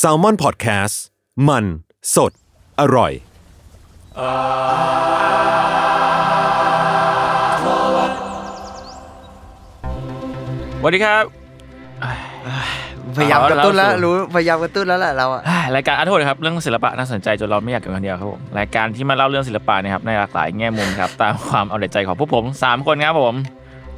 S a l ม o n PODCAST มัน สด อร่อย สวัสดีครับ พยายามกระตุ้นแล้วเอาละรู้พยายามกระตุ้นแล้วแหละเราอะอ่ารายการอาร์ตโทษครับเรื่องศิลปะน่าสนใจจนเราไม่อยากอยู่คนเดียวครับผมรายการที่มาเล่าเรื่องศิลปะเนะครับในหลากหลายแง่มุมครับตามความเอาแต่ใจของพวกผมสามคนครับผม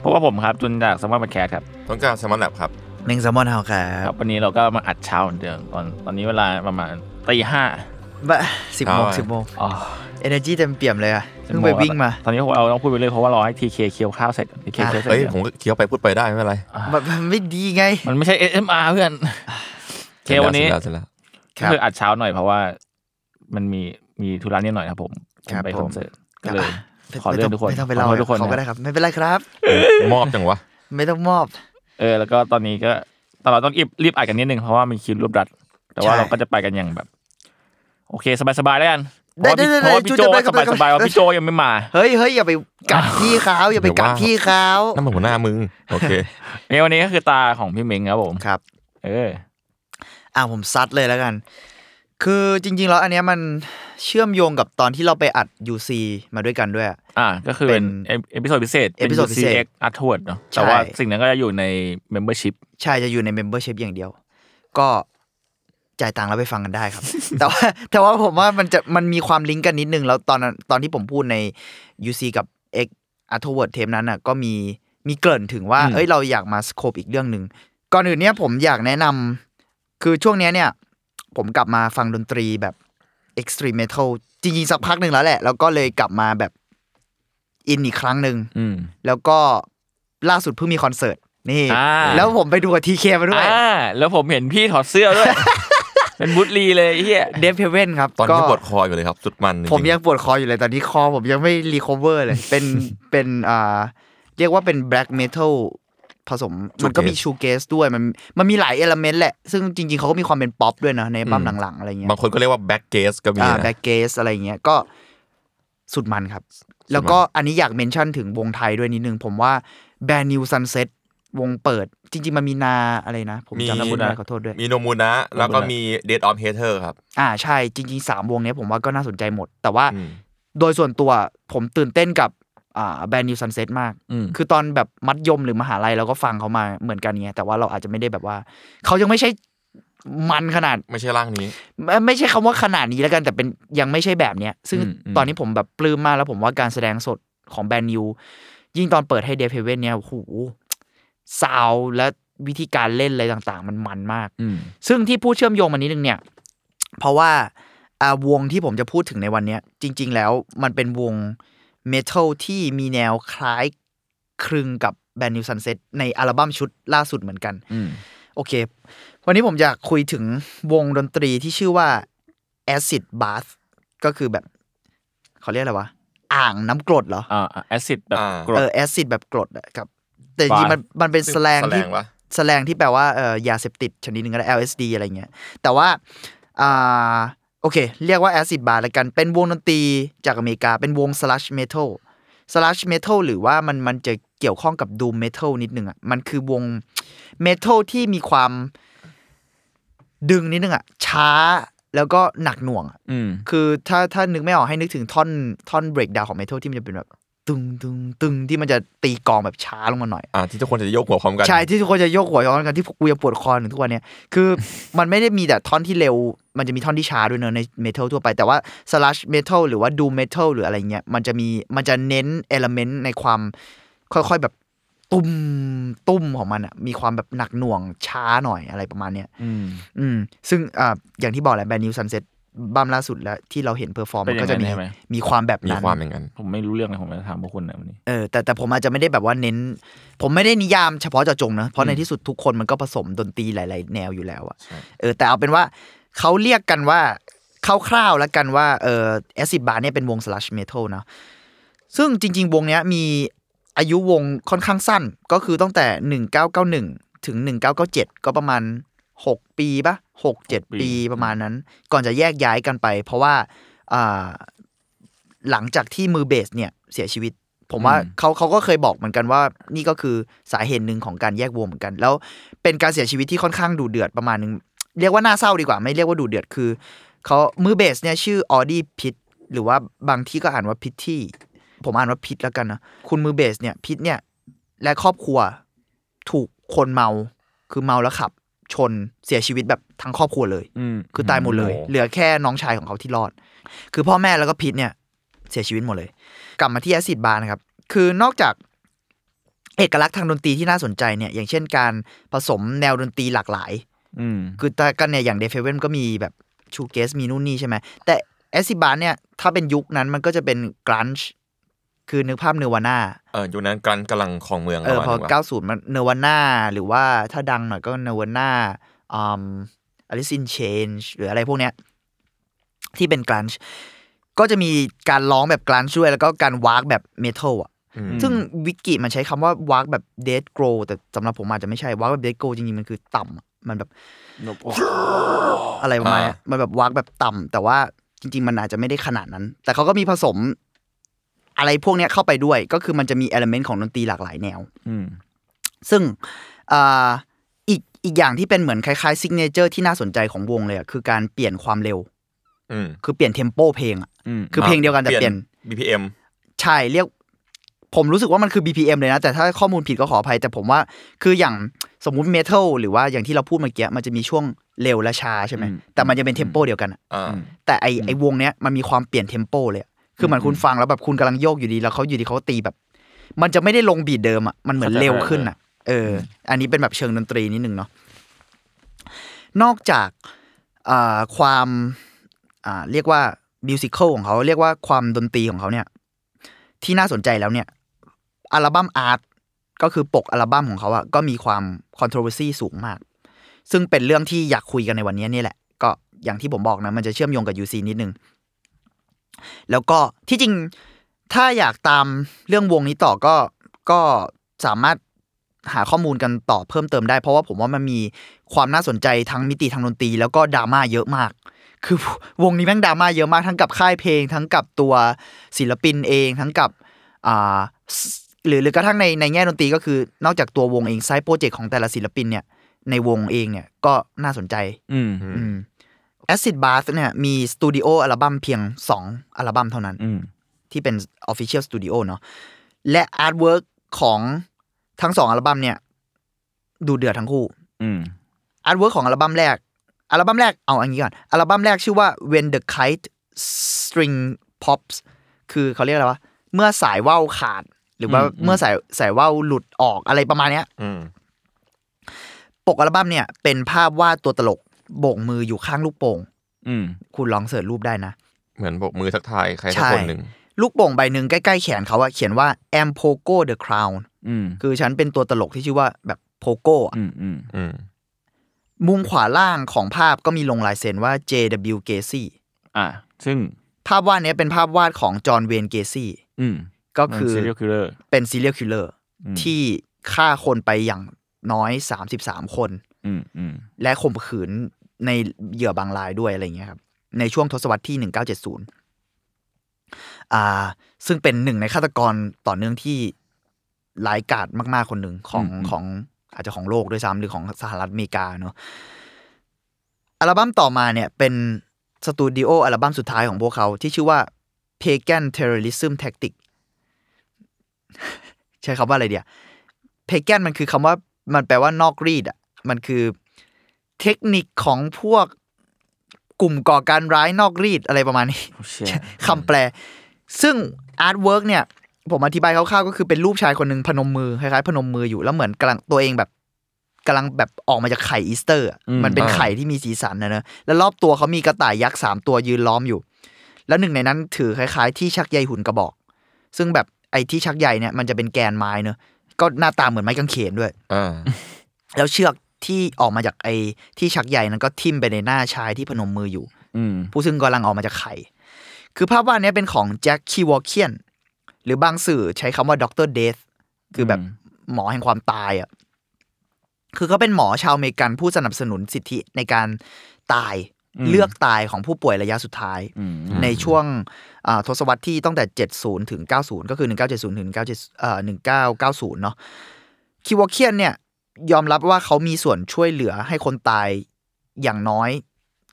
พบกับผมครับจุนจากสมาร์ทแคสครับต้องการสมาร์ทแลบครับ หนึ่งแซลมอนเฮาครัครับบวันนี้เราก็มาอัดเช้าเหมือนเดิมตอนตอนนี้เวลาประมาณตีห้าบะสิบโมงเอาอะสิบโมงอ๋อเอเนจีเต็มเปี่ยมเลยอะเพิ่งไปวิ่งมาตอนนี้เราต้องพูดไปเลยเพราะว่าเราให้ทีเคเคี้ยวข้าวเสร็จทีเคเคี้ยวเสร็จเฮ้ยผมก็เคี้ยวไปพูดไปได้ไม่เป็นไรแบบมันไม่ดีไง มันไม่ใช่ SMR เพื่อนเควันนี้เสร็จแล้วเสร็จแล้วครับ คืออัดเช้าหน่อยเพราะว่ามันมีมีธุระนิดหน่อยครับผมครับไปผมคอนเสิร์ตก็เลยไม่ขอเลื่อนทุกคนไม่ต้องไปเล่าขอโทษทุกคนเขาก็นะ ได้ครับ ไม่เป็นไรครับ มอบจังวะ ไม่ต้องมอบ เออแล้วก็ตอนนี้ก็ตอนเราต้องรีบรีบอัดกันนิดนึงเพราะว่ามีคิวรวบรัด แต่ว่าใช่ เราก็จะไปกันอย่างแบบ โอเค สบายๆแล้วกันเพได้ราะว่าพี่ได้เพราะว่าพี่โจได้จุดจะไปสบายๆว่าพี่โจยังไม่มาเฮ้ยเฮ้ยอย่าไปกัดพี่เขาอย่าไปกัดพี่เขานั่นมันหัวหน้ามึง โอเค ในวันนี้ก็คือตาของพี่เม้งครับผม ครับ เออ อ่าผมซัดเลยแล้วกัน คือจริง ๆ แล้วอันเนี้ยมัน เชื่อมโยงกับตอนที่เราไปอัด UC มาด้วยกันด้วย อ่า ก็คือเป็นเป็น episode พิเศษเป็น episode พิเศษ UCX a r t w o r d เนาะใช่แต่ว่าสิ่งนั้นก็จะอยู่ใน membership ใช่จะอยู่ใน membership อย่างเดียว ก็จ่ายตังค์แล้วไปฟังกันได้ครับ แต่ว่าแต่ว่าผมว่ามันจะมันมีความลิงก์กันนิดนึง แล้วตอนนั้นตอนที่ผมพูดใน UC กับ X a r t w o r d เทปนั้นน่ะก็มีมีเกริ่นถึงว่าอืมเอ้ยเราอยากมา scope อีกเรื่องหนึ่งก่อนอื่นเนี่ยผมอยากแนะนำคือช่วงเนี้ยเนี่ย ผมกลับมาฟังดนตรีแบบ extreme metal จริงๆ สักพักหนึ่งแล้วแหละ แล้วก็เลยกลับมาแบบอินอีกครั้งหนึ่งอืมแล้วก็ล่าสุดเพิ่งมีคอนเสิร์ตนี่อ่าแล้วผมไปดูกับทีเคมาด้วยอ่าแล้วผมเห็นพี่ถอดเสื้อด้วย เป็นบุตรีเลยไอ้เฮีย Deafheaven ครับ ตอนนี้ก็ปวดคออยู่เลยครับ สุดมันจริงๆผมยังปวดคออยู่เลย ตอนนี้คอผมยังไม่ recover เลย เป็นเป็นอ่าเรียกว่าเป็น black metal ผสม มันก็มี shoegaze ด้วยมันมันมีหลาย element แหละ ซึ่งจริงๆเขาก็มีความเป็นป๊อปด้วยนะในอัลบั้มหลังๆอะไรเงี้ยบางคนก็เรียกว่าแบ gaze ก็มีอ่านะ black gaze อะไรเงี้ยก็สุดมันครับ แล้วก็อันนี้อยาก mention ถึงวงไทยด้วยนิดนึง ผมว่า Brand New Sunset วงเปิด จริง ๆ มันมีนาอะไรนะ ผมจำชื่อไม่ได้ขอโทษด้วย มีโนมูนะ แล้วก็มี Death of Heather ครับ อ่าใช่จริงๆสามวงเนี้ยผมว่าก็น่าสนใจหมด แต่ว่าอืมโดยส่วนตัวผมตื่นเต้นกับ อ่า Brand New Sunset มาก อืม คือตอนแบบมัธยมหรือมหาลัยเราก็ฟังเขามาเหมือนกันเงี้ยแต่ว่าเราอาจจะไม่ได้แบบว่า เขายังไม่ใช่มันขนาด ไม่ใช่ร่างนี้ ไม่ไม่ใช่คำว่าขนาดนี้แล้วกันแต่เป็นยังไม่ใช่แบบเนี้ย ซึ่งอืมอืม ตอนนี้ผมแบบปลื้มมากแล้วผมว่าการแสดงสดของ Brand New ยิ่งตอนเปิดให้ Deafheaven เนี่ยโอ้โห sound และวิธีการเล่นอะไรต่างๆ มันมันมาก อืม ซึ่งที่พูดเชื่อมโยงมานิดนึงเนี่ย เพราะว่าอ่าวงที่ผมจะพูดถึงในวันเนี้ยจริง ๆ แล้วมันเป็นวง metal ที่มีแนวคล้ายคลึงกับ Brand New Sunset ในอัลบั้มชุดล่าสุดเหมือนกันอืมโอเค วันนี้ผมอยากคุยถึงวงดนตรีที่ชื่อว่า Acid Bath ก็คือแบบเขาเรียกอะไรวะ อ่างน้ำกรดเหรออ่า Acid Bath อ่างกรดเออ Acid Bath กรดอะครับ แต่จริงๆมันมันเป็นซึ่งสแลงที่แสลงวะแสแลงที่แปลว่าเออยาเสพติดชนิดหนึ่งก็ได้ LSD อะไรเงี้ยแต่ว่าอ่า โอเค เรียกว่า Acid Bath ละกัน เป็นวงดนตรีจากอเมริกา เป็นวง Slash Metal Slash Metal หรือว่ามันมันจะเกี่ยวข้องกับ Doom Metal นิดนึงอะ มันคือวง Metal ที่มีความดึงนิดนึงอะ ช้าแล้วก็หนักหน่วงอะอืมคือถ้าถ้านึกไม่ออกให้นึกถึงท่อนท่อน breakdown ของ Metal ที่มันจะเป็นแบบตึงตึงตึงที่มันจะตีกลองแบบช้าลงมาหน่อย อ่าที่ทุกคนจะโยกหัวพร้อมกัน ใช่ที่ทุกคนจะโยกหัวย้อนกันที่กูจะปวดคอถึงทุกวันเนี้ยคือ มันไม่ได้มีแต่ท่อนที่เร็ว มันจะมีท่อนที่ช้าด้วยเนอะใน metal ทั่วไป แต่ว่า sludge metal หรือว่า doom metal หรืออะไรเงี้ยมันจะมีมันจะเน้น element ในความค่อยๆแบบตุ้มตุ้มของมันอะมีความแบบหนักหน่วงช้าหน่อยอะไรประมาณเนี้ยอืม อืม ซึ่งอ่าอย่างที่บอกแหละ Brand New Sunsetอัลบั้มล่าสุดแล้วที่เราเห็น perform เป็นมันก็จะมียังไงได้ไหม มีความแบบมีนั้น ความอย่างนั้น ผมไม่รู้เรื่องเลยผมจะถามพวกคุณนะวันนี้ เออแต่แต่ผมอาจจะไม่ได้แบบว่าเน้น ผมไม่ได้นิยามเฉพาะเจาะจงนะ เพราะในที่สุดทุกคนมันก็ผสมดนตรีหลาย ๆ แนวอยู่แล้วอะใช่ เออแต่เอาเป็นว่า เขาเรียกกันว่าคร่าวๆแล้วกันว่าเออ Acid Bath เนี่ยเป็นวง sludge metal เนาะซึ่งจริง ๆ วงเนี้ยมีอายุวงค่อนข้างสั้นก็คือตั้งแต่หนึ่งเก้าเก้าหนึ่งถึงหนึ่งเก้าเก้าเจ็ดก็ประมาณหกปีปะหกเจ็ดปีประมาณนั้น ก่อนจะแยกย้ายกันไป เพราะว่าอ่าหลังจากที่มือเบสเนี่ยเสียชีวิต ผมว่าเขาเขาก็เคยบอกเหมือนกันว่า นี่ก็คือสาเหตุหนึ่งของการแยกวงเหมือนกัน แล้วเป็นการเสียชีวิตที่ค่อนข้างดูเดือดประมาณนึง เรียกว่าน่าเศร้าดีกว่า ไม่เรียกว่าดูเดือดคือเขามือเบสเนี่ยชื่อออดี้พิทหรือว่าบางที่ก็อ่านว่าพิทที่ ผมอ่านว่าพิทแล้วกันนะคุณมือเบสเนี่ยพิทเนี่ย และครอบครัวถูกคนเมา คือเมาแล้วขับ ชนเสียชีวิตแบบทั้งครอบครัวเลยอืมคือตายหมดเลยโอ้เหลือแค่น้องชายของเขาที่รอด คือพ่อแม่แล้วก็พิทเนี่ย เสียชีวิตหมดเลย กลับมาที่ Acid Bath นะครับ คือนอกจากเอกลักษณ์ทางดนตรีที่น่าสนใจเนี่ย อย่างเช่นการผสมแนวดนตรีหลากหลายอืม คือแต่กันเนี่ยอย่าง Deafheaven ก็มีแบบ shoegaze มีนู่นนี่ใช่ไหมแต่ Acid Bath เนี่ยถ้าเป็นยุคนั้นมันก็จะเป็นกรันช์คือนึกภาพเนวาน่าเออยุคนั้นกันกำลังครองเมืองเออประพอมาณนั้นว่ะ90มันเนวาน่าหรือว่าถ้าดังหน่อยก็เนวาน่าอืมอลิซินเชนจ์หรืออะไรพวกเนี้ยที่เป็นกรันช์ก็จะมีการร้องแบบกรันช์ด้วย แล้วก็การวากแบบเมทัลอะอืมซึ่งวิกิมันใช้คำว่าวากแบบเด d โกรแต่สำหรับผมอาจจะไม่ใช่วากแบบเด d โกรจริงๆ มันคือต่ำอะ มันแบบนบโอ้อะไรประมาณเนี้ยอ่ามัมันแบบวากแบบต่ำแต่ว่าจริง ๆ มันอาจจะไม่ได้ขนาดนั้น แต่เขาก็มีผสม อะไรพวกเนี้ยเข้าไปด้วย ก็คือมันจะมี element ของดนตรีหลากหลายแนวอืมซึ่งอ่าอีกอีกอย่างที่เป็นเหมือนคล้ายๆ signature ที่น่าสนใจของวงเลยอะคือการเปลี่ยนความเร็วอืมคือเปลี่ยน tempo เพลงอะอืมคือเพลงเดียวกันแต่เปลี่ยน BPM ใช่เรียก ผมรู้สึกว่ามันคือ BPM เลยนะ แต่ถ้าข้อมูลผิดก็ขออภัย แต่ผมว่าคืออย่างสมมุติ metal หรือว่าอย่างที่เราพูดเมื่อกี้มันจะมีช่วงเร็วและช้าใช่ไหมแต่มันจะเป็น tempo เดียวกันอะอ่าแต่ไอไอวงเนี้ยมันมีความเปลี่ยน tempo เลยอะคือเหมือนคุณฟังแล้วแบบคุณกำลังโยกอยู่ดีแล้วเขาอยู่ดีเขาตีแบบ มันจะไม่ได้ลง beat เดิมอะมันเหมือนเร็วขึ้นอะเออ อันนี้เป็นแบบเชิงดนตรีนิดนึงเนาะนอกจากอ่าความอ่าเรียกว่า musical ของเขาเรียกว่าความดนตรีของเขาเนี่ยที่น่าสนใจแล้วเนี่ย อัลบั้ม artก็คือปกอัลบั้มของเขาอะก็มีความ controversy สูงมาก ซึ่งเป็นเรื่องที่อยากคุยกันในวันนี้นี่แหละ ก็อย่างที่ผมบอกนะ มันจะเชื่อมโยงกับ UC นิดนึง แล้วก็ที่จริงถ้าอยากตามเรื่องวงนี้ต่อก็ก็สามารถหาข้อมูลกันต่อเพิ่มเติมได้ เพราะว่าผมว่ามันมีความน่าสนใจทั้งมิติทางดนตรี แล้วก็ดราม่าเยอะมาก คือวงนี้แม่งดราม่าเยอะมากทั้งกับค่ายเพลง ทั้งกับตัวศิลปินเอง ทั้งกับอ่า หรือหรือกระทั่งในในแง่ดนตรีก็คือนอกจากตัววงเอง side project ของแต่ละศิลปินเนี่ย ในวงเองเนี่ยก็น่าสนใจ อืมอืม Acid Bath เนี่ยมีสตูดิโออัลบั้มเพียง 2 อัลบั้มเท่านั้น อืม ที่เป็น Official Studio เนาะและ artwork ของทั้งสองอัลบั้มเนี่ย ดูเดือดทั้งคู่อืม artwork ของอัลบั้มแรก อัลบั้มแรกเอาอันนี้ก่อน อัลบั้มแรกชื่อว่า When the Kite String Pops คือเขาเรียกอะไรวะ เมื่อสายว่าวขาด หรือว่าอืมเมื่อสายสายว่าวหลุดออกอะไรประมาณเนี้ยอืมปกอัลบั้มเนี่ย เป็นภาพวาดตัวตลกโบกมืออยู่ข้างลูกโป่งอืมคุณลองเสิร์ชรูปได้นะ เหมือนโบกมือทักทายใครสักใช่คนหนึ่งลูกโป่งใบหนึ่งใกล้ๆแขนเขาอะเขียนว่า am pogo the crown อืมคือฉันเป็นตัวตลกที่ชื่อว่าแบบโพโก้อะอืมอืมอืมมุมขวาล่างของภาพก็มีลงลายเซ็นว่า J.W. Gacy อะซึ่งภาพวาดเนี้ยเป็นภาพวาดของ John Wayne Gacy อืม ก็คือ serial killer เป็น serial killer อืมที่ฆ่าคนไปอย่างน้อย33คนอืมอืมและข่มขืนในเหยื่อบางรายด้วยอะไรอย่างเงี้ยครับ ในช่วงทศวรรษที่1970อ่า ซึ่งเป็นหนึ่งในฆาตกรต่อเนื่องที่ร้ายกาจมาก ๆ คนหนึ่งของของอาจจะของโลกด้วยซ้ำหรือของสหรัฐอเมริกาเนาะอัลบั้มต่อมาเนี่ยเป็นสตูดิโออัลบั้มสุดท้ายของพวกเขาที่ชื่อว่า Pagan Terrorism Tactic ใช้คำว่าอะไรเดียวเพแกนมันคือคำว่ามันแปลว่านอกรีดอะมันคือเทคนิคของพวกกลุ่มก่อการร้ายนอกรีดอะไรประมาณนี้เชี่ยคำแปล ซึ่ง artwork เนี่ย ผมอธิบายคร่าวๆก็คือเป็นรูปชายคนหนึ่งพนมมือคล้ายๆพนมมืออยู่แล้วเหมือนกำลังตัวเองแบบกำลังแบบออกมาจากไข่อีสเตอร์อะมันเป็นไข่ที่มีสีสันนะเนอะแล้วรอบตัวเขามีกระต่ายยักษ์สามตัวยืนล้อมอยู่ แล้วหนึ่งในนั้นถือคล้าย ๆ ที่ชักใยหุ่นกระบอก ซึ่งแบบ ไอ้ที่ชักใยเนี่ยมันจะเป็นแกนไม้เนอะก็หน้าตาเหมือนไม้กางเขนด้วยอ่าแล้วเชือกที่ออกมาจากไอ้ที่ชักใยนั้นก็ทิ่มไปในหน้าชายที่พนมมืออยู่ อืมผู้ซึ่งกำลังออกมาจากไข่คือภาพวาดเนี้ยเป็นของ Jack Kevorkian หรือบางสื่อใช้คำว่า Doctor Death คือแบบหมอแห่งความตายอะคือเขาเป็นหมอชาวอเมริกันผู้สนับสนุนสิทธิในการตาย เลือกตายของผู้ป่วยระยะสุดท้ายอืมในช่วงอ่าทศวรรษที่ตั้งแต่ 70 ถึง 90 ก็คือ 1970 ถึง97เอ่อ1990 เนาะ Kevorkian เนี่ยยอมรับว่าเขามีส่วนช่วยเหลือให้คนตายอย่างน้อย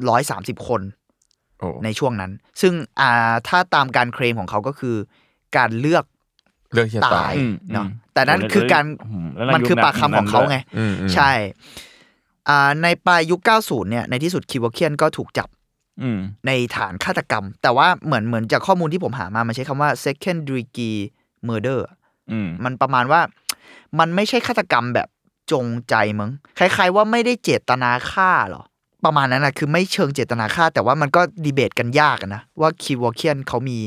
130คนโอ้ในช่วงนั้น ซึ่งอ่าถ้าตามการเคลมของเขาก็คือ การเลือกเรื่องที่จะตาตายยอืมเนาะอืมแต่นั่นคือการอืมแล้วมันคือปากคำของเขาไงอืมอืมใช่ อ่าในปลายยุค 90 เนี่ย ในที่สุดคิวเคียนก็ถูกจับอืมในฐานฆาตกรรม แต่ว่าเหมือนเหมือนจากข้อมูลที่ผมหามา มันใช้คำว่า second degree murder อืมมันประมาณว่า มันไม่ใช่ฆาตกรรมแบบจงใจมั้งคล้าย ๆ ว่าไม่ได้เจตนาฆ่าหรอ ประมาณนั้นนะคือไม่เชิงเจตนาฆ่า แต่ว่ามันก็ดีเบตกันยากอะนะ ว่าคิวเคียนเขามี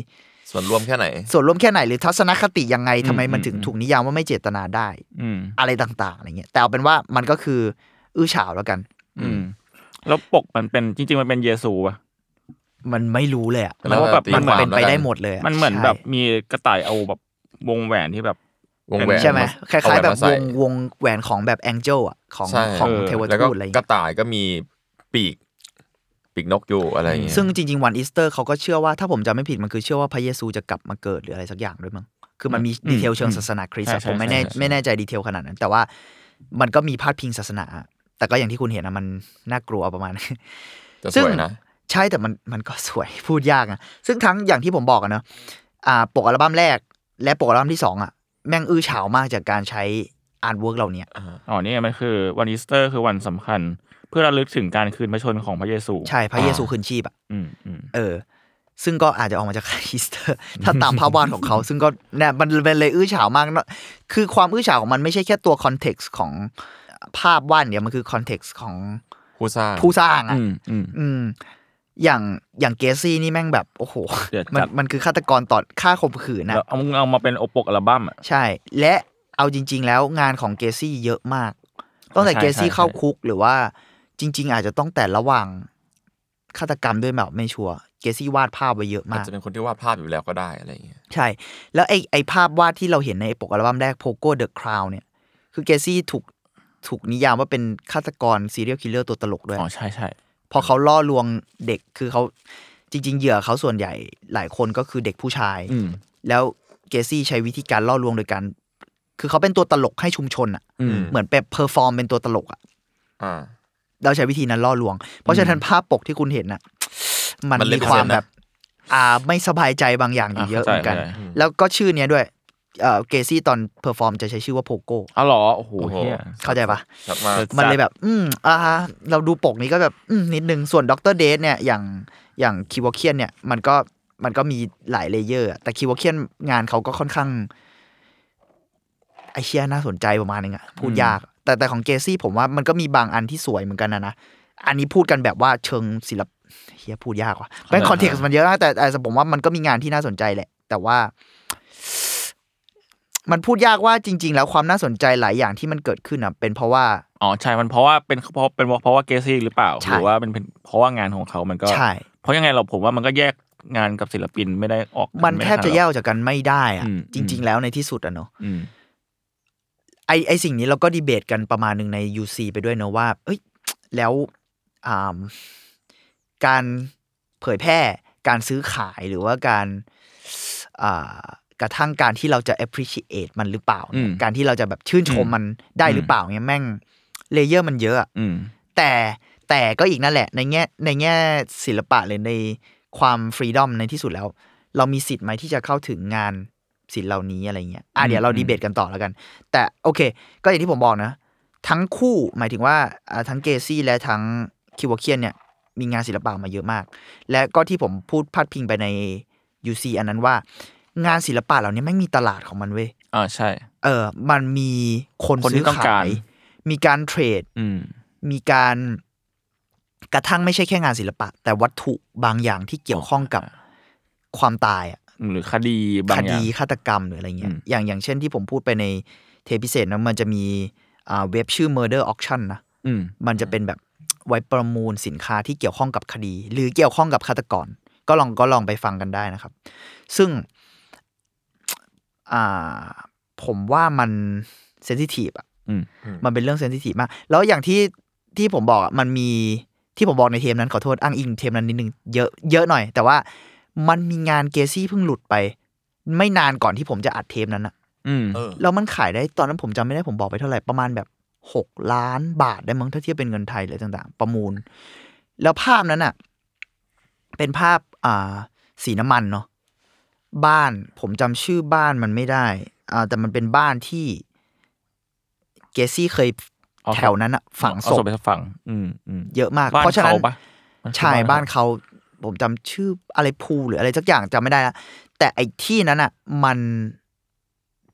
ส่วนรวมแค่ไหน ส่วนร่วมแค่ไหนหรือทัศนคติยังไงทำไมมันอืมถึงอืมถูกนิยามว่าไม่เจตนาได้อืมอะไรต่าง ๆอะไรเงี้ยแต่เอาเป็นว่ามันก็คือ อื้อฉาวแล้วกัน อืม แล้วปกมันเป็นจริง ๆ มันเป็นเยซูป่ะมันไม่รู้เลยอะแล้วแบบมันมันเหมือนเป็นไปได้หมดเลยอะมันเหมือนใช่แบบมีกระต่ายเอาแบบวงแหวนที่แบบวงแหวนใช่ไหมคล้ายๆ แบบเอวหนงมใส่วงแหวนของแบบแองเจิลอะของใช่ของเออเทวแล้วก็ทูตอะไรกเงี้ระยต่ายก็มีปีก ปีกนกอยู่อะไรอย่างเงี้ยซึ่งจริงๆวันอีสเตอร์เขาก็เชื่อว่าถ้าผมจำไม่ผิดมันคือเชื่อว่าพระเยซูจะกลับมาเกิดหรืออะไรสักอย่างด้วยมั้งคือมันมีอืมดีเทลเชิงอืมศาสนาคริสต์ใช่อะใช่ผมไม่แน่ใช่ใช่ไม่แน่ใจดีเทลขนาดนั้น แต่ว่ามันก็มีพาดพิงศาสนา แต่ก็อย่างที่คุณเห็นนะมันน่ากลัวประมาณจะซึ่สงวยนะใช่แต่มันมันก็สวยพูดยากอะซึ่งทั้งอย่างที่ผมบอกอะเนอะอ่าปกอัลบั้มแรก และปกอัลบั้มที่สองอะแม่งอื้อฉาวมากจากการใช้ artwork เหล่าเนี้ยอ๋อนี่มันคือวันอีสเตอร์คือวันสำคัญ เพื่อระลึกถึงการคืนพระชนม์ของพระเยซู ใช่พระเยซูคืนชีพอะอืมอืมเออ ซึ่งก็อาจจะออกมาจากอีสเตอร์ ถ้าตามภาพวาดของเขา ซึ่งก็เนี่ยมันเป็นเลยอื้อฉาวมากเนอะคือความอื้อฉาวของมันไม่ใช่แค่ตัว context ของ ภาพวาดเนี่ยมันคือคอนเท็กซ์ของผู้สร้างผู้สร้างอะอืมอืมอืมอย่างอย่างเกซี่นี่แม่งแบบ โอ้โหเดือดจัดมันมันคือฆาตกรต่อฆ่าข่มขืนนะแล้วเอามึงเอามาเป็นโอปกอัลบั้มอะใช่ และเอาจริง ๆ แล้วงานของเกซี่เยอะมากตั้งแต่ใช่เกซี่ใช่เข้าใช่คุกหรือว่า จริง ๆ อาจจะต้องแต่ระหว่างฆาตกรรมด้วยแบบไม่ชัวร์เกซี่วาดภาพไว้เยอะอาจมากจะเป็นคนที่วาดภาพอยู่แล้วก็ได้อะไรอย่างเงี้ยใช่ แล้วไอไอภาพวาดที่เราเห็นในปกอัลบั้มแรก Pogo the Crown เนี่ย คือ Gacy ถูก ถูกนิยามว่าเป็นฆาตกร serial killer ตัวตลกด้วยอ๋อใช่ใช่พอเขาล่อลวงเด็กคือเขาจริง ๆ เหยื่อเขาส่วนใหญ่หลายคนก็คือเด็กผู้ชายอืมแล้ว Gacy ใช้วิธีการล่อลวงโดยการ คือเขาเป็นตัวตลกให้ชุมชนอะอืมเหมือนแบบ perform เป็นตัวตลกอะอ่าเราใช้วิธีนั้นล่อลวง เพราะฉะนั้นภาพปกที่คุณเห็นน่ะ มันมันมีความ represent นะแบบ อ่าไม่สบายใจบางอย่างอยู่อะเยอะเหมือนกันเข้าใจเข้าใจแล้วก็ชื่อเนี้ยด้วย เอ่อ Gacy ตอน perform จะใช้ชื่อว่า Pogo อ๋อเหรอโอ้โหโอ้โหเฮียเข้าใจปะชัดมากมันเลยแบบ อืมอ่าเราดูปกนี้ก็แบบอืมนิดนึง ส่วน Doctor Death เนี่ยอย่างอย่าง Kevorkian เนี่ย มันก็มันก็มีหลาย layer อะแต่ Kevorkian งานเขาก็ค่อนข้างไอเดียน่าสนใจประมาณนึงอะพูดยาก แต่แต่ของ Gacy ผมว่ามันก็มีบางอันที่สวยเหมือนกันนะนะอันนี้พูดกันแบบว่าเชิงศิลปะเฮียพูดยากว่ะเป็น context มันเยอะมากแต่แต่ผมว่ามันก็มีงานที่น่าสนใจแหละ แต่ว่า มันพูดยากว่าจริง ๆ แล้วความน่าสนใจหลายอย่างที่มันเกิดขึ้นอะเป็นเพราะว่าอ๋อใช่มันเพราะว่าเป็นเพราะเป็นเพราะว่าเกซี่หรือเปล่าใช่หรือว่าเป็นเป็นเพราะว่างานของเขามันก็ใช่เพราะยังไงเราผมว่ามันก็แยกงานกับศิลปินไม่ได้ออกมันแทบจะแยกไออกจากกันไม่ได้อะอืมจริง ๆ แล้วในที่สุดอะเนาะอืมไอไอสิ่งนี้เราก็ดีเบตกันประมาณหนึ่งใน UC ไปด้วยเนอะว่า เอ้ย แล้วอ่าการเผยแพร่การซื้อขายหรือว่าการอ่า กระทั่งการที่เราจะ appreciate มันหรือเปล่าเนี่ยอืมการที่เราจะแบบชื่นชมอืมมันได้อืมหรือเปล่าเนี่ยแม่ง layer มันเยอะอะอืม แต่แต่ก็อีกนั่นแหละ ในแง่ในแง่ศิลปะหรือในความ freedom ในที่สุดแล้ว เรามีสิทธิ์ไหมที่จะเข้าถึงงานศิลป์เหล่านี้อะไรเงี้ยอะเดี๋ยวเราดีเบตกันต่อแล้วกัน แต่โอเค ก็อย่างที่ผมบอกนะ ทั้งคู่หมายถึงว่าอ่าทั้ง Gacy และทั้ง Kevorkian เนี่ย มีงานศิลปะมาเยอะมาก และก็ที่ผมพูดพาดพิงไปใน UC อันนั้นว่า งานศิลปะเหล่านี้ไม่งมีตลาดของมันเว้ยอ่าใช่ เออ มันมีคนคนที่ซื้อต้องกาขาร ย มีการเทรด อืม มีการกระทั่งไม่ใช่แค่งานศิลปะ แต่วัตถุบางอย่างที่เกี่ยวข้องกับความตายอะหรือคดีบางคอย่าดีง ฆาตกรรมหรืออะไรเงี้ย อืม อย่างอย่างเช่นที่ผมพูดไปในเทปพิเศษนะมันจะมีอ่าเว็บชื่อ Murder Auction นะ อืม มันจะเป็นแบบไว้ประมูลสินค้าที่เกี่ยวข้องกับคดี หรือเกี่ยวข้องกับฆาตกร ก็ลองก็ลองไปฟังกันได้นะครับ ซึ่ง อ่าผมว่ามันเซนซิทีฟอะอืมมันเป็นเรื่องเซนซิทีฟมาก แล้วอย่างที่ที่ผมบอกอะมันมีที่ผมบอกในเทปนั้นขอโทษอ้างอิงเทปนั้นนิดนึงเยอะเยอะหน่อย แต่ว่ามันมีงานเกซี่เพิ่งหลุดไป ไม่นานก่อนที่ผมจะอัดเทปนั้นอะอืมเออแล้วมันขายได้ตอนนั้นผมจำไม่ได้ผมบอกไปเท่าไหร่ประมาณแบบหกล้านบาทได้มั้งถ้าเทียบเป็นเงินไทยเลยต่าง ๆ ประมูล แล้วภาพนั้นอะเป็นภาพอ่าสีน้ำมันเนาะ บ้าน ผมจำชื่อบ้านมันไม่ได้อ่าแต่มันเป็นบ้านที่เกซี่เคยเอาแถวนั้นอะฝังเอาศศพพไปฝัง อืมอืมเยอะมาก บ้านเพราะฉะนั้นเขาปะมันคือใช่บ้านเขาผมจำชื่ออะไรภูหรืออะไรสักอย่างจำไม่ได้ละแต่ไอ้ที่นั้นอะ มัน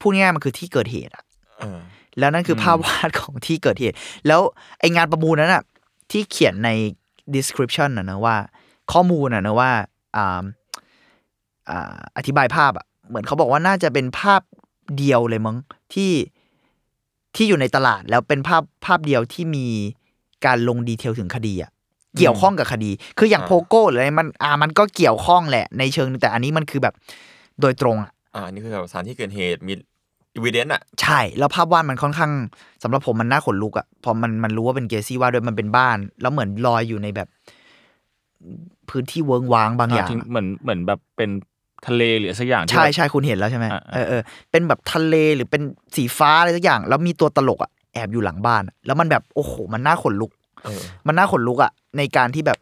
พูดง่ายๆมันคือที่เกิดเหตุอะ เออ แล้วนั่นคือภาพวาดของที่เกิดเหตุ แล้วไองานประมูลนั้นอะที่เขียนใน description นะนะว่า ข้อมูลนะนะว่าอ่า อ่าอธิบายภาพอะเหมือนเขาบอกว่าน่าจะเป็นภาพเดียวเลยมั้งที่ที่อยู่ในตลาดแล้วเป็นภาพภาพเดียวที่มีการลงดีเทลถึงคดีอะเกี่ยวข้องกับคดี คืออย่างอ่าโพโก้หรืออะไรมันอ่ามันก็เกี่ยวข้องแหละในเชิงนึงแต่อันนี้มันคือแบบโดยตรงอะอ่าอันนี่คือแบบสถานที่เกิดเหตุมีอีวิเดนต์อะใช่ แล้วภาพวาดมันค่อนข้างสำหรับผมมันน่าขนลุกอะพอมันมันรู้ว่าเป็นเกซี่วาดด้วยมันเป็นบ้าน แล้วเหมือนลอยอยู่ในแบบ พื้นที่เวิงว้างบางอย่างทิ้เหมือนเหมือนแบบเป็น ทะเลหรือสักอย่างที่ใช่แบบใช่คุณเห็นแล้วใช่ไหมอ่าเออเออเป็นแบบทะเลหรือเป็นสีฟ้าอะไรสักอย่าง แล้วมีตัวตลกอะแอบอยู่หลังบ้านอะแล้วมันแบบโอ้โห มันน่าขนลุกเออมันน่าขนลุกอะในการที่แบบ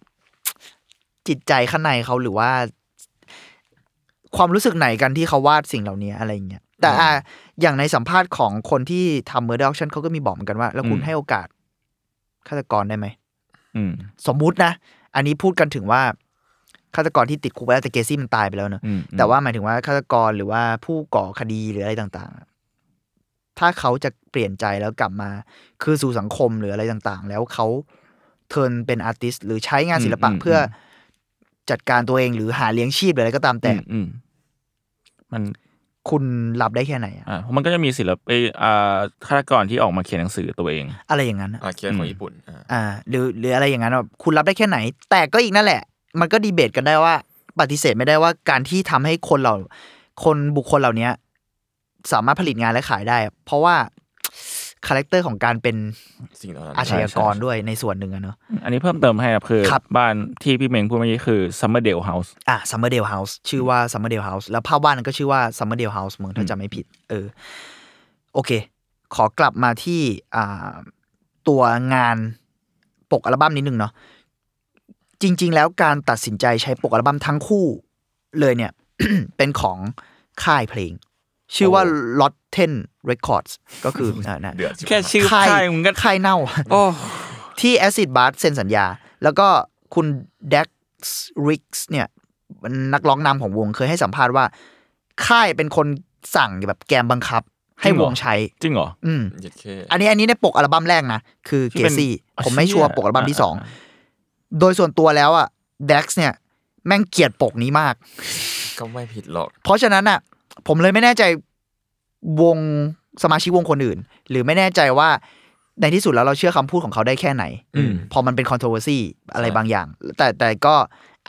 จิตใจข้างในเขาหรือว่า ความรู้สึกไหนกันที่เขาวาดสิ่งเหล่านี้อะไรอย่างเงี้ยแต่อะอย่างในสัมภาษณ์ของคนที่ทำเมอร์ดอ c ชั่นเขาก็มีบอกเหมือนกันว่า แล้วคุณให้โอกาสฆาตกรได้ไหมอืมสมมุตินะ อันนี้พูดกันถึงว่า ฆาตกรที่ติดคุกไปแล้วแต่เกซี่มันตายไปแล้วเนอะอืมแต่ว่าหมายถึงว่าฆาตกรหรือว่าผู้ก่อคดีหรืออะไรต่างๆอะถ้าเขาจะเปลี่ยนใจแล้วกลับมา คือสู่สังคมหรืออะไรต่างๆ แล้วเขาเทิร์นเป็นอาร์ติสหรือใช้งานศิลปะเพื่ออจัดการตัวเองหรือหาเลี้ยงชีพหรืออะไรก็ตามแต่อืมอืมมันคุณรับได้แค่ไหนอะอ่าเพราะมันก็จะมีศิลปะอ่าฆาตกรที่ออกมาเขียนหนังสือตัวเอง อะไรอย่างนั้นอะอ่าเคสของญี่ปุ่นอ่าอ่าหรือหรืออะไรอย่างนั้นอะคุณรับได้แค่ไหน แต่ก็อีกนั่นแหละ มันก็ดีเบตกันได้ว่า ปฏิเสธไม่ได้ว่าการที่ทำให้คนเราคนบุคคลเหล่านี้สามารถผลิตงานและขายได้ เพราะว่า character ของการเป็นสิ่งเหล่านั้นอาชญากรใช่ด้วยในส่วนหนึ่งอะเนอะอันนี้เพิ่มเติมให้ครับคือครับบ้านที่พี่เมงพูดเมื่อกี้คือ Summerdale House อะ Summerdale House ชื่อว่า Summerdale House แล้วภาพวาดนั้นก็ชื่อว่า Summerdale House มึงถ้าจำไม่ผิด เออ โอเค ขอกลับมาที่อ่าตัวงานปกอัลบั้มนิดนึงเนาะ จริง ๆ แล้วการตัดสินใจใช้ปกอัลบั้มทั้งคู่เลยเนี่ย เป็นของค่ายเพลง ชื่อว่า Lotten Records ก็คืออ่านะเดือดชิบแค่ชื่อค่ายค่ายมึงก็ค่ายเน่าโอ้ที่ Acid b a r เซ็นสัญญา แล้วก็คุณ Dex Riggs เนี่ยนักร้องนำของวงเคยให้สัมภาษณ์ว่า ค่ายเป็นคนสั่งแบบแกมบังคับ ให้วงใช้ จริงเหรอ อืมเย็ดเคอันนี้อันนี้ในปกอัลบั้มแรกนะ คือที่เกเป็นซี่อะผมไม่ชัวร์เชี่ยปกอัลบั้มที่สองอ่า โดยส่วนตัวแล้วอะ Dex เนี่ยแม่งเกลียดปกนี้มาก ก็ไม่ผิดหรอก เพราะฉะนั้นอะ ผมเลยไม่แน่ใจวงสมาชิกวงคนอื่น หรือไม่แน่ใจว่าในที่สุดแล้วเราเชื่อคำพูดของเขาได้แค่ไหนอืมพอมันเป็น controversy อะไรใช่บางอย่าง แต่แต่ก็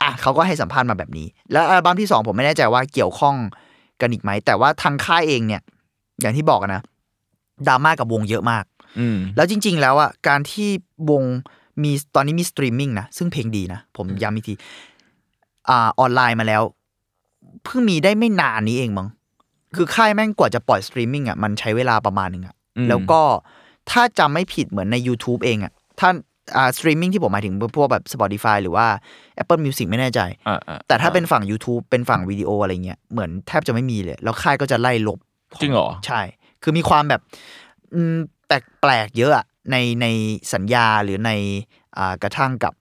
อะเขาก็ให้สัมภาษณ์มาแบบนี้ แล้วอัลบั้มที่สองผมไม่แน่ใจว่าเกี่ยวข้องกันอีกไหม แต่ว่าทางค่ายเองเนี่ย อย่างที่บอกอะนะดราม่ากับวงเยอะมาก อืมแล้วจริง ๆ แล้วอะการที่วง มีตอนนี้มีสตรีมมิ่งนะซึ่งเพลงดีนะ ผมย้ำอีกทีอ่าออนไลน์มาแล้ว เพิ่งมีได้ไม่นานนี้เองมั้งคือค่ายแม่งกว่าจะปล่อยสตรีมมิ่งอะมันใช้เวลาประมาณหนึ่งอะอืมแล้วก็ถ้าจำไม่ผิดเหมือนใน YouTube เองอะถ้าอ่าสตรีมมิ่งที่ผมหมายถึงพวกแบบ Spotify หรือว่า Apple Music ไม่แน่ใจอ่าอ่าแต่ถ้าเป็นฝั่ง YouTube เป็นฝั่งวิดีโออะไรเงี้ยเหมือนแทบจะไม่มีเลย แล้วค่ายก็จะไล่ลบจริงเหรอ ใช่ คือมีความแบบอืมแปลกๆเยอะอะ ในในสัญญาหรือในอ่ากระทั่งกับ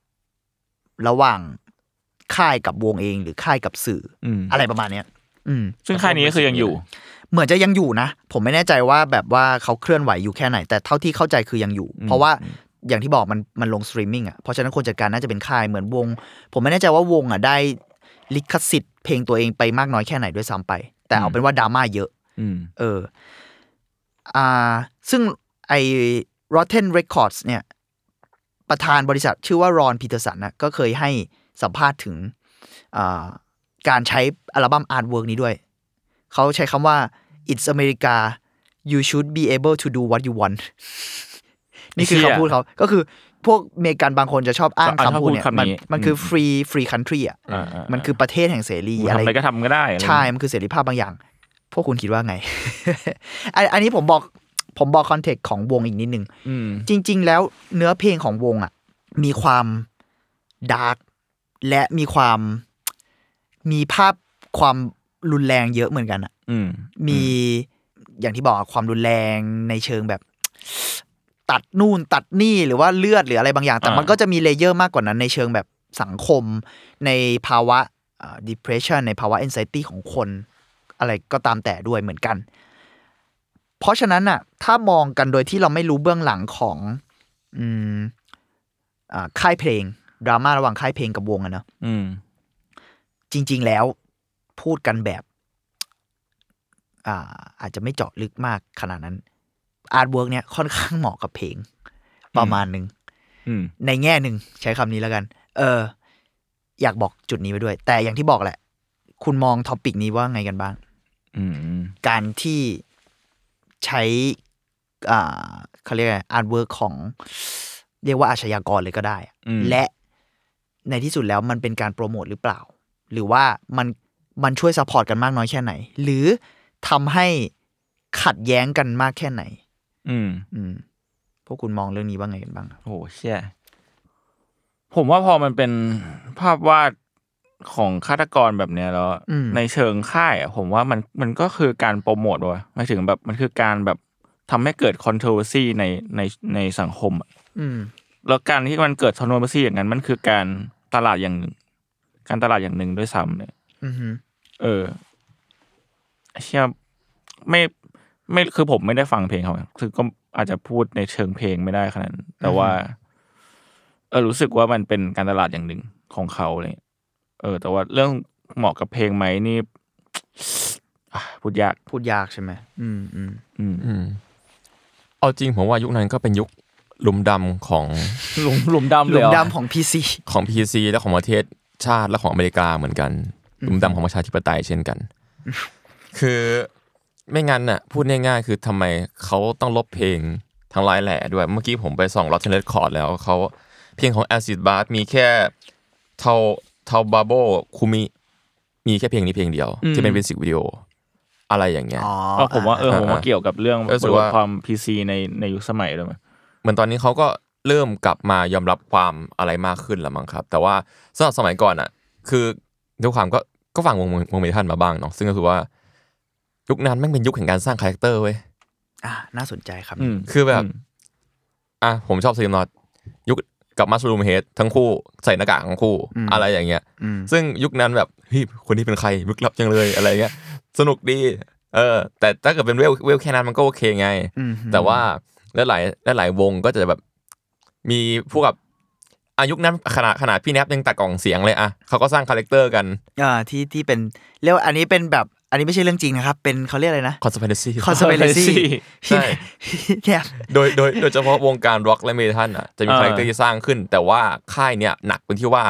ระหว่างค่ายกับวงเองหรือค่ายกับสื่ออมอะไรประมาณเนี้ย อืม ซึ่งค่ายนี้ก็คือยังอยู่ เหมือนจะยังอยู่นะ ผมไม่แน่ใจว่าแบบว่าเขาเคลื่อนไหวอยู่แค่ไหน แต่เท่าที่เข้าใจคือยังอยู่ เพราะว่าอย่างที่บอกมันมันลงสตรีมมิ่งอะเพราะฉะนั้นคนจัดการน่าจะเป็นค่ายเหมือนวง ผมไม่แน่ใจว่าวงอะได้ลิขสิทธิ์เพลงตัวเองไปมากน้อยแค่ไหนด้วยซ้ำไป แต่เอาเป็นว่าดราม่าเยอะอืมเออ อ่า ซึ่งไอ้ Rotten Records เนี่ยประธานบริษัทชื่อว่ารอนพีเตอร์สันนะก็เคยให้สัมภาษณ์ถึงอ่าการใช้อัลบั้ม artwork นี้ด้วย เขาใช้คำว่า it's America you should be able to do what you want นี่คือเชี่ยคำพูดเขา ก็คือพวกอเมริกันบางคนจะชอบอ้างชอบคำพูดเนี่ยชอบพูดคำนี้มันมันคือ free free country อะอ่าอ่ามันคือประเทศแห่งเสรีมึงอะทำไรอะไรก็ทำก็ได้อะไรใช่ มันคือเสรีภาพบางอย่าง พวกคุณคิดว่าไง อันอันนี้ผมบอก ผมบอก context ของวงอีกนิดนึงอืมจริง ๆ แล้วเนื้อเพลงของวงอะ มีความ dark และมีความมีภาพความรุนแรงเยอะเหมือนกันอะอืมมีอย่างที่บอกอะความรุนแรงในเชิงแบบ ตัดนู่นตัดนี่หรือว่าเลือดหรืออะไรบางอย่าง แต่อ่ามัมันก็จะมี layer มากกว่านั้น ในเชิงแบบสังคม ในภาวะอ่า depression ในภาวะ anxiety ของคน อะไรก็ตามแต่ด้วยเหมือนกัน เพราะฉะนั้นน่ะ ถ้ามองกันโดยที่เราไม่รู้เบื้องหลังของอืมอ่าค่ายเพลงดราม่าระหว่างค่ายเพลงกับวงอะเนอะอืมจริง ๆ แล้วพูดกันแบบ อ่า อาจจะไม่เจาะลึกมากขนาดนั้น artwork เนี่ยค่อนข้างเหมาะกับเพลง ประมาณหนึ่งอืมในแง่หนึ่งใช้คำนี้แล้วกัน เออ อยากบอกจุดนี้ไปด้วย แต่อย่างที่บอกแหละ คุณมอง topic นี้ว่าไงกันบ้างอืมการที่ ใช้อ่าเขาเรียก artwork ของ เรียกว่าอาชญากรเลยก็ได้อะอืมและในที่สุดแล้วมันเป็นการโปรโมทหรือเปล่า หรือว่ามันมันช่วย support กันมากน้อยแค่ไหน หรือทำให้ขัดแย้งกันมากแค่ไหน อืม อืม พวกคุณมองเรื่องนี้ว่าไงกันบ้างครับโอ้เชี่ยผมว่าพอมันเป็นภาพวาด ของฆาตกรแบบเนี้ยแล้วอืมในเชิงค่ายอะผมว่ามันมันก็คือการโปรโมทว่ะหมายถึงแบบมันคือการแบบทำให้เกิด controversy ในในในสังคมอะอืมแล้วการที่มันเกิด controversy อย่างนั้น มันคือการตลาดอย่างหนึ่ง การตลาดอย่างหนึ่งด้วยซ้ำเนี่ยอือฮึเออเชื่อไม่ไม่คือผมไม่ได้ฟังเพลงเขาคือก็อาจจะพูดในเชิงเพลงไม่ได้ขนาดนั้นแต่ว่า เออรู้สึกว่ามันเป็นการตลาดอย่างหนึ่งของเขาเลย เออ แต่ว่าเรื่องเหมาะกับเพลงไหมนี่อะพูดยากพูดยากใช่ไหมอืมอืมอืมอืมเอาจริงผมว่ายุคนั้นก็เป็นยุคหลุมดำของหลุมหลุมดำหเลลุยมเหรอดำของพีซีของ PC และของประเทศชาติและของอเมริกาเหมือนกันหลุมดำของประชาธิปไตยเช่นกัน คือไม่งั้นน่ะพูดง่ายๆ คือทำไมเขาต้องลบเพลงทั้งหลายแหล่ด้วย เมื่อกี้ผมไปส่อง Rotten Record แล้วเขาเพลงของ Acid Bath มีแค่เทาเทาบาโบคุมิมีแค่เพลงนี้เพลงเดียว ที่เป็นมิวสิกวิดีโออะไรอย่างเงี้ยอ๋อเออผมว่าเออผมว่าเกี่ยวกับเรื่องเออรู้สึกว่าความ PC ในในยุคสมัยด้วยมั้ยเหมือนตอนนี้เขาก็เริ่มกลับมายอมรับความอะไรมากขึ้นแล้วมั้งครับ แต่ว่าสำหรับสมัยก่อนอะ คือด้วยความก็ก็ฟังวงวงเมทัลมาบ้างเนาะซึ่งก็คือว่า ยุคนั้นแม่งเป็นยุคแห่งการสร้างคาแรคเตอร์เว้ยอ่าน่าสนใจครับอืมคือแบบอืมอะผมชอบ Slipknot ยุค กับ Mushroomhead ทั้งคู่ใส่หน้ากากทั้งคู่อืมอะไรอย่างเงี้ยอืมซึ่งยุคนั้นแบบเฮ้ยคนนี้เป็นใครลึกลับจังเลยอะไรเงี้ยสนุกดี เออ แต่ถ้าเกิดเป็นเวลเวลแค่นั้นมันก็โอเคไงอืมแต่ว่าหลายหลายๆวงก็จะแบบมีพวกกับอายุคนั้นขนาดขนาดพี่แนบยังตัดกล่องเสียงเลยอะเขาก็สร้างคาแรคเตอร์กันอ่าที่ที่เป็นเรียกว่าอันนี้เป็นแบบ อันนี้ไม่ใช่เรื่องจริงนะครับ เป็นเขาเรียกอะไรนะ conspiracy conspiracy ใช่เนี่ยโดยโดยโดยเฉพาะวงการร็อกและเมทัลอะจะมีอ่าคาแรคเตอร์ที่สร้างขึ้น แต่ว่าค่ายเนี่ยหนักเป็นที่ว่า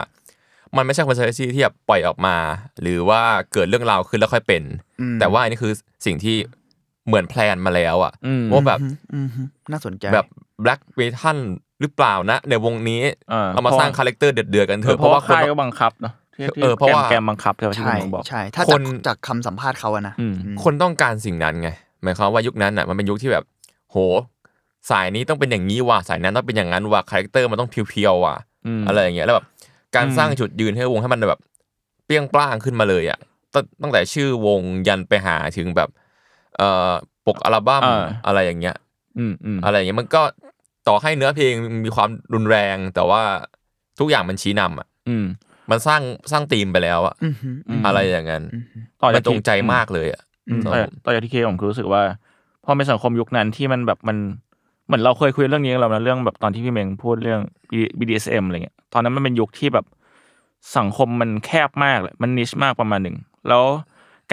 มันไม่ใช่ conspiracy ที่แบบปล่อยออกมา หรือว่าเกิดเรื่องราวขึ้นแล้วค่อยเป็นอืมแต่ว่าอันนี้คือสิ่งที่เหมือน plan มาแล้วอะอืมว่าแบบอืมอืมน่าสนใจแบบ black metal หรือเปล่านะ ในวงนี้อ่าเรามาสร้างคาแรคเตอร์เดือดๆกันเถเอออะเพเพราะราะว่าว่าคนค่ายก็บังคับเนาะ ที่ที่เออเพราะว่า แกมบังคับใช่ไหมที่ใช่คุณบอก ใช่ ถ้าคจากน จากคำสัมภาษณ์เขาอะนะอืม คนต้องการสิ่งนั้นไงหมายความว่ายุคนั้นอะมันเป็นยุคที่แบบ โห สายนี้ต้องเป็นอย่างนี้ว่ะสายนั้นต้องเป็นอย่างนั้นว่ะคาแรคเตอร์มันต้องเพียวๆว่ะอืมอะไรอย่างเงี้ยแล้วแบบการอืม สร้างจุดยืนให้วงให้มันแบบ เปรี้ยงปร้างขึ้นมาเลยอะตั้งตั้งแต่ชื่อวงยันไปหาถึงแบบเอ่อปกอัลบั้มอ่าอะไรอย่างเงี้ย อืมอืมอะไรอย่างเงี้ยมันก็ต่อให้เนื้อเพลงมีความรุนแรง แต่ว่าทุกอย่างมันชี้นำอะ อืม มันสร้างสร้างธีมไปแล้วอะอือหืออืมอะไรอย่างนั้นต่อมัจากนตรงใจที่มากเลยอะอืมครับต่อผมต่อจากที่เคผมคือรู้สึกว่าพอเป็นสังคมยุคนั้นที่มันแบบมันเหมือนเราเคยคุยเรื่องนี้กับเรานะเรื่องแบบตอนที่พี่เมงพูดเรื่อง BDSM อะไรเงี้ยตอนนั้นมันเป็นยุคที่แบบสังคมมันแคบมากเลยมันนิชมากประมาณหนึ่งแล้ว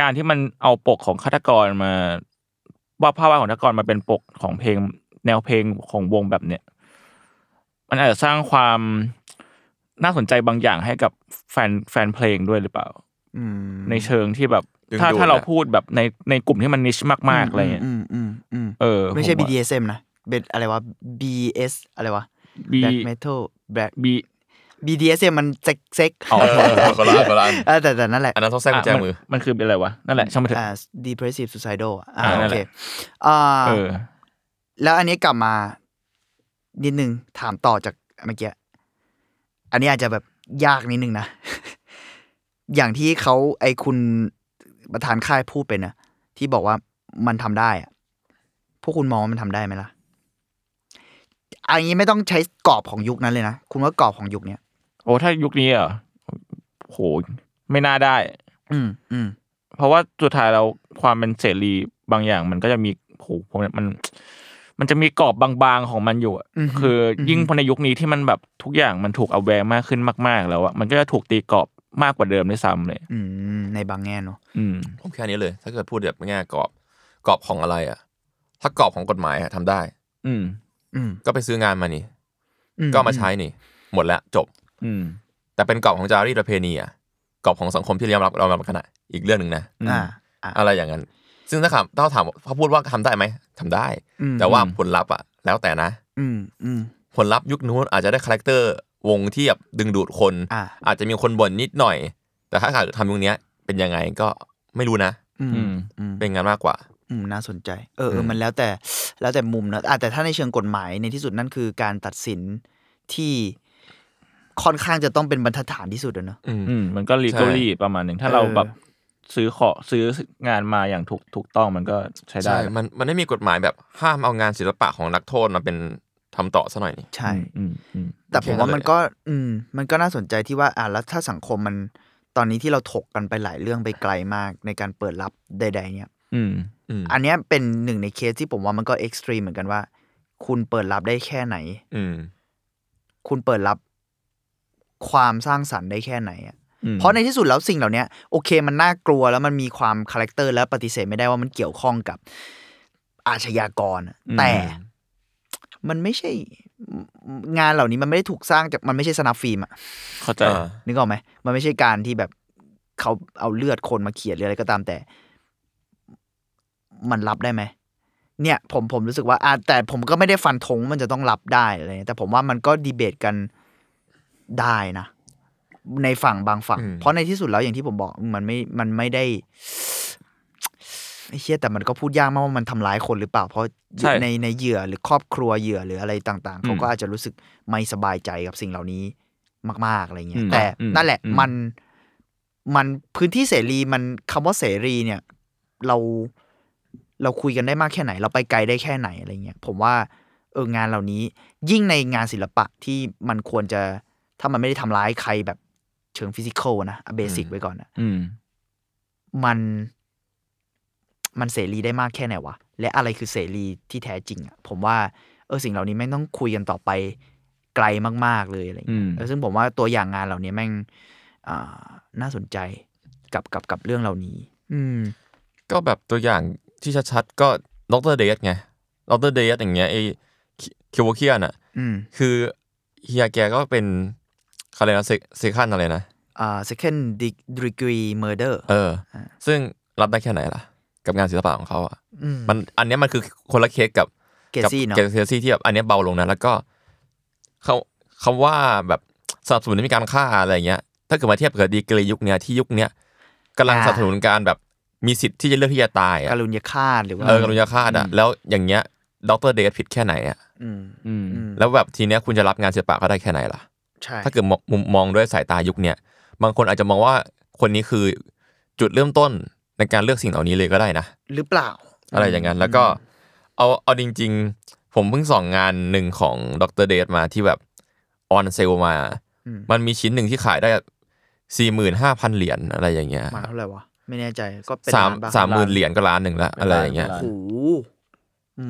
การที่มันเอาปกของฆาตกรมาว่าภาพวาดของฆาตกรมาเป็นปกของเพลง แนวเพลงของวงแบบเนี้ยมันอาจจะสร้างความ น่าสนใจบางอย่างให้กับแฟนแฟนเพลงด้วยหรือเปล่าอืมในเชิงที่แบบดึงถ้าดูดถ้าเราอะพูดแบบในในกลุ่มที่มันนิชมากๆอะไรเงี้ยอืมอืมอืมเออ ไม่ใช่ผว่า BDSM นะเป็นอะไรวะ BS อะไรวะ B Black Metal Black B BDSM มันเซ็กเซ็กอ๋อเออคนละอันคนละอันเออแต่แต่นั่นแหละ อันนั้นต้องแทรกกุญแจอะนมือ มันคือเป็นอะไรวะ นั่นแหละ ช่างมันเถอะอ่า depressive suicidal อะอ่านั่โอนแหเคละอ่าเออแล้วอันนี้กลับมา นิดนึงถามต่อจากเมื่อกี้ อันนี้อาจจะแบบยากนิดนึงนะ อย่างที่เขาไอคุณประธานค่ายพูดไปนะที่บอกว่ามันทำได้อะพวกคุณมองว่ามันทำได้ไหมล่ะอันนี้ไม่ต้องใช้กรอบของยุคนั้นเลยนะ คุณว่ากรอบของยุคเนี้ยโอ้ถ้ายุคนี้เหรอโหไม่น่าได้ อืมอืมเพราะว่าสุดท้ายเราความเป็นเสรีบางอย่างมันก็จะมีโหผมมัน มันจะมีกรอบบางๆของมันอยู่อะคือ ยิ่งพอในยุคนี้ที่มันแบบทุกอย่างมันถูกเอาแวร์มากขึ้นมากๆ แล้วอะมันก็จะถูกตีกรอบมากกว่าเดิมด้วยซ้ำเลย อืมในบางแง่เนาะอืมผมแค่นี้เลย ถ้าเกิดพูดแบบง่ายๆกรอบกรอบของอะไรอะถ้ากรอบของกฎหมายอะทำได้ อืม อืม ก็ไปซื้องานมานี่ อืก็เอามาใช้นี่ หมดแล้วจบ อืม แต่เป็นกรอบของจารีตประเพณีอะกรอบของสังคมที่เรายอมรับเรายอมรับขนาดอีกเรื่องหนึ่งนะอ่า อ่าอะไรอย่างนั้น ซึ่งถ้าถามถ้าถามเขาพูดว่าทำได้ไหมทำได้อืมแต่ว่าผลลัพธ์อะแล้วแต่นะ อืมอืมผลลัพธ์ยุคนู้นอาจจะได้คาแรคเตอร์วงที่แบบดึงดูดคนอ่าอาจจะมีคนบ่นนิดหน่อย แต่ถ้าเกิดทำยุคเนี้ยเป็นยังไงก็ไม่รู้นะอืมอืมอืมเป็นงานมากกว่าอืมน่าสนใจ เออเอออืมมันแล้วแต่แล้วแต่มุมนะอะแต่ถ้าในเชิงกฎหมายในที่สุดนั่นคือการตัดสินที่ค่อนข้างจะต้องเป็นบรรทัดฐานที่สุดอะเนอะอืมอืมมันก็ลีกลี่ประมาณหนึ่งถ้าเราเออแบบ ซื้อขอซื้องานมาอย่างถูกถูกต้องมันก็ใช้ได้ ใช่ มันมันไม่มีกฎหมายแบบห้ามเอางานศิลปะของนักโทษมาเป็นทำต่อซะหน่อยนี่ใช่อืมอืมแต่ผมว่าแค่นั้นเลยมันก็ อืม มันก็น่าสนใจที่ว่าอะแล้วถ้าสังคมมันตอนนี้ที่เราถกกันไปหลายเรื่องไปไกลมากในการเปิดรับใด ๆ เนี่ย อืมอืมอันเนี้ยเป็นหนึ่งในเคสที่ผมว่ามันก็ extreme เหมือนกันว่า คุณเปิดรับได้แค่ไหน อืมคุณเปิดรับความสร้างสรรค์ได้แค่ไหนอะอืม เพราะในที่สุดแล้วสิ่งเหล่าเนี้ยโอเคมันน่ากลัวแล้วมันมีความคาแรคเตอร์และปฏิเสธไม่ได้ว่ามันเกี่ยวข้องกับอาชญากรอะแต่มันไม่ใช่งานเหล่านี้มันไม่ได้ถูกสร้างจากมันไม่ใช่ snuff film อะเข้าใจอ่านึกออกไหมมันไม่ใช่การที่แบบเขาเอาเลือดคนมาเขียนหรืออะไรก็ตามแต่ มันรับได้ไหมเนี่ย ผมผมรู้สึกว่าอะแต่ผมก็ไม่ได้ฟันธงว่ามันจะต้องรับได้อะไรเงี้ยแต่ผมว่ามันก็ดีเบตกันได้นะ ในฝั่งบางฝั่งอืมเพราะในที่สุดแล้วอย่างที่ผมบอกมันไม่มันไม่ได้ไอ้เชี่ยแต่มันก็พูดยากมากว่ามันทำร้ายคนหรือเปล่า เพราะใช่ในในเหยื่อหรือครอบครัวเหยื่อหรืออะไรต่างๆ เขาก็อืมอาจจะรู้สึกไม่สบายใจกับสิ่งเหล่านี้มาก ๆอะไรเงี้อืยมแต่อืมนั่นแหละอืมมันมันพื้นที่เสรีมันคำว่าเสรีเนี่ย เราเราคุยกันได้มากแค่ไหน เราไปไกลได้แค่ไหนอะไรเงี้ยผมว่าเอองานเหล่านี้ ยิ่งในงานศิลปะที่มันควรจะถ้ามันไม่ได้ทำร้ายใครแบบ เชิงฟิสิกอลนะเบสิกไว้ก่อนนะอืมมัน มันเสรีได้มากแค่ไหนวะ และอะไรคือเสรีที่แท้จริงอะผมว่าเออสิ่งเหล่านี้แม่งต้องคุยกันต่อไปไกลมาก ๆ เลยอะไรอืเงี้ยมเออซึ่งผมว่าตัวอย่างงานเหล่านี้แม่งอ่าน่าสนใจกับกับกับเรื่องเหล่านี้ อืม ก็แบบตัวอย่างที่ชัดๆก็ดรเดสไงดรเดสอย่างเงี้ยไอ้คิวโบเคียนอะอืมคือเฮียแกก็เป็น อะไรนะเซคันอะไรนะอ่า second degree murder เออ ซึ่งรับได้แค่ไหนล่ะ กับงานศิลปะของเขาอะอืมมันอันเนี้ยมันคือคนละเคสกับเกซี่กัเนาะเกซี่ที่แบบอันเนี้ยเบาลงนะแล้วก็เขาคำว่าแบบสนับสนุนให้มีการฆ่าอะไรอย่างเงี้ย ถ้าเกิดมาเทียบกับดีกรียุคเนี้ยที่ยุคเนี้ยกำลังอ่าสนับสนุนการแบบมีสิทธิ์ที่จะเลือกที่จะตายอะการุญยฆาตหรือว่าเออการุญยฆาตอะแล้วอย่างเงี้ย Doctor Death ผิดแค่ไหนอะอืมอืมอืมแล้วแบบทีเนี้ยคุณจะรับงานศิลปะเขาได้แค่ไหนล่ะใช่ ถ้าเกิดมองมุมมองด้วยสายตายุคเนี้ยบางคนอาจจะมองว่าคนนี้คือจุดเริ่มต้นในการเลือกสิ่งเหล่านี้เลยก็ได้นะ หรือเปล่า อะไรอย่างนั้นแล้วก็เอาเอาจริง ๆ ผมเพิ่งส่องงานหนึ่งของดรเดทมาที่แบบออนเซลมาอืมมันมีชิ้นหนึ่งที่ขายได้สี่หมื่นห้าพันเหรียญอะไรอย่างเงี้ยมาเท่าไหร่วะไม่แน่ใจก็เป็นสามล้นปะสามหมื่นเหรียญก็ล้านหนึ่งละอะไรอย่างเงี้ยโอ้โห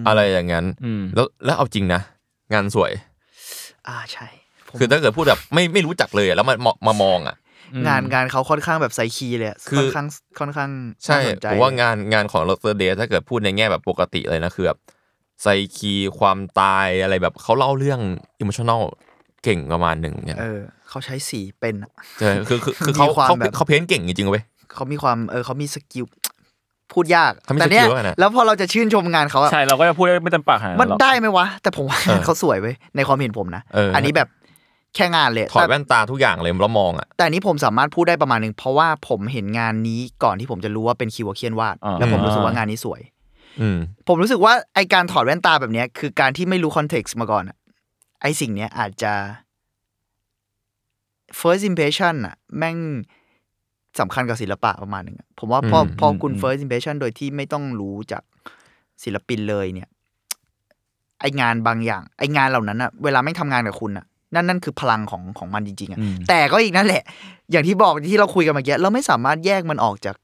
มอะไรอย่างนั้นอืมแล้วแล้วเอาจริงนะ งานสวย อ่าใช่ผม คือถ้าเกิดพูดแบบไม่ไม่รู้จักเลยอะแล้วมามามามองอะงานงานเขาค่อนข้างแบบไซคีเลยอะคือค่อนข้างค่อนข้างใช่น่าสนใจผมว่างานงานของ Dr. Death ถ้าเกิดพูดในแง่แบบปกติเลยนะคือแบบไซคีความตายอะไรแบบเขาเล่าเรื่อง emotional เก่งประมาณหนึ่งเนี่ยเออเขาใช้สีเป็นอะใช่คือคือคือเขามีความเขาแบบเขา paint เก่งจริงๆเว้ยเขามีความเออเขามี skill พูดยากเขามีแต่เนี้ย skill อะนะแล้วพอเราจะชื่นชมงานเขาอะใช่เราก็จะพูดได้ไม่เต็มปากขนาดมันหรอกได้ไหมวะ แต่ผมว่าเออเขาสวยเว้ยในความเห็นผมนะเอออันนี้แบบ แค่งานเลยถอดแต่แว่นตาทุกอย่างเลยแล้วมองอะแต่อันนี้ผมสามารถพูดได้ประมาณหนึ่งเพราะว่าผมเห็นงานนี้ก่อนที่ผมจะรู้ว่าเป็นคิวเคียนวาดอ่าแล้วผมรู้สึกว่างานนี้สวยอืมผมรู้สึกว่าไอการถอดแว่นตาแบบเนี้ยคือการที่ไม่รู้คอนเท็กซ์มาก่อนอะไอสิ่งเนี้ยอาจจะ first impression อะแม่งสำคัญกับศิลปะประมาณหนึ่งอะผมว่าพออืมพออมคุณอืม first impression โดยที่ไม่ต้องรู้จากศิลปินเลยเนี่ยไองานบางอย่าง ไองานเหล่านั้นอะเวลาไม่งทำงานกับคุณอะ นั่นนั่นคือพลังของของมันจริงๆอะอืมแต่ก็อีกนั่นแหละ อย่างที่บอกที่เราคุยกันเมื่อกี้เราไม่สามารถแยกมันออกจาก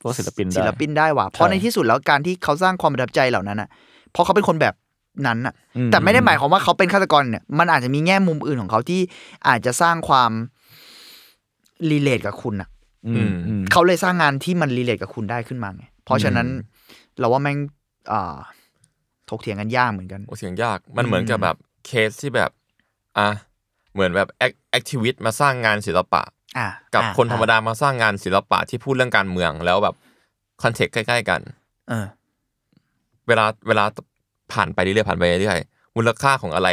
พวกศิลปินได้ศิลปินได้ว่ะเพราะใช่ในที่สุดแล้วการที่เขาสร้างความประทับใจเหล่านั้นอะเพราะเขาเป็นคนแบบนั้นอะอืมแต่ไม่ได้หมายความว่าเขาเป็นฆาตกรเนี่ย มันอาจจะมีแง่มุมอื่นของเขาที่อาจจะสร้างความรีเลทกับคุณอะอืมอืมเขาเลยสร้างงานที่มันรีเลทกับคุณได้ขึ้นมาไงเพราะฉะนั้นเราว่าแม่งอ่าถกเถียงกันยากเหมือนกันโอ้เสียงยาก มันเหมือนกับแบบเคสที่แบบ อะเหมือนแบบ activist มาสร้างงานศิลปะอะกับอะคนธรรมดามาสร้างงานศิลปะที่พูดเรื่องการเมืองแล้วแบบ context ใกล้ ๆ กันเออเวลาเวลาผ่านไปเรื่อยๆผ่านไปเรื่อยๆมูลค่าของอะไร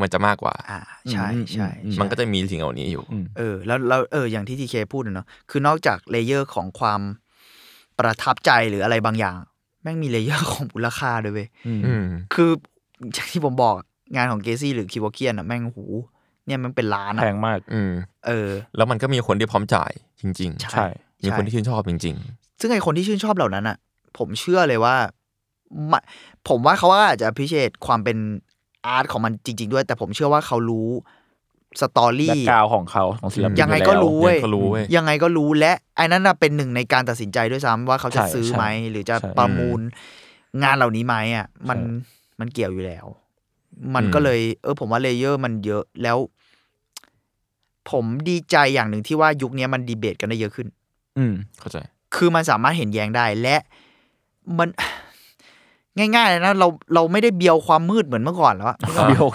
มันจะมากกว่า อ่า ใช่อืมใช่อืมใช่มันก็จะมีสิ่งเหล่านี้อยู่อืมเออ แล้วแล้วเออ อย่างที่ทีเคพูดอะเนาะ คือนอกจาก layer ของความประทับใจหรืออะไรบางอย่าง แม่งมีเลเยอร์ของมูลค่าด้วยเว้ยอืมคืออย่างที่ผมบอก งานของเกซี่หรือคิวเคียนอะแม่งหูเนี่ยมันเป็นล้านแพอะงมาก อืมเออ แล้วมันก็มีคนที่พร้อมจ่ายจริงใช่ใช่ๆมีคนที่ชื่นชอบจริงซึ่งไอคนที่ชื่นชอบเหล่านั้นอะผมเชื่อเลยว่ามาผมว่าเขาว่าอาจจะพิเศษความเป็นอาร์ตของมันจริง ๆ ด้วย แต่ผมเชื่อว่าเขารู้สตอแบ็รี่กกราวของเขาของศิลปินยังไงอก็แล้วรู้ๆเว้ยเขารู้เว้ยยังไงก็รู้และไอ้นั้นน่ะเป็นหนึ่งในการตัดสินใจด้วยซ้ำว่าเขาจะใช่ซื้อใช่ไหมหรือจะใช่ประมูลงานเหล่านี้ไหมอะ มันใช่มันเกี่ยวอยู่แล้ว มันอืมก็เลยเออผมว่าเลเยอร์มันเยอะแล้ว ผมดีใจอย่างหนึ่งที่ว่ายุคนี้มันดีเบตกันได้เยอะขึ้น อืม เข้าใจ คือมันสามารถเห็นแย้งได้และมัน ง่ายๆเลยนะเราเราไม่ได้เบียวความมืดเหมือนเมื่อก่อนแล้วอะนึกออกเบีปะยว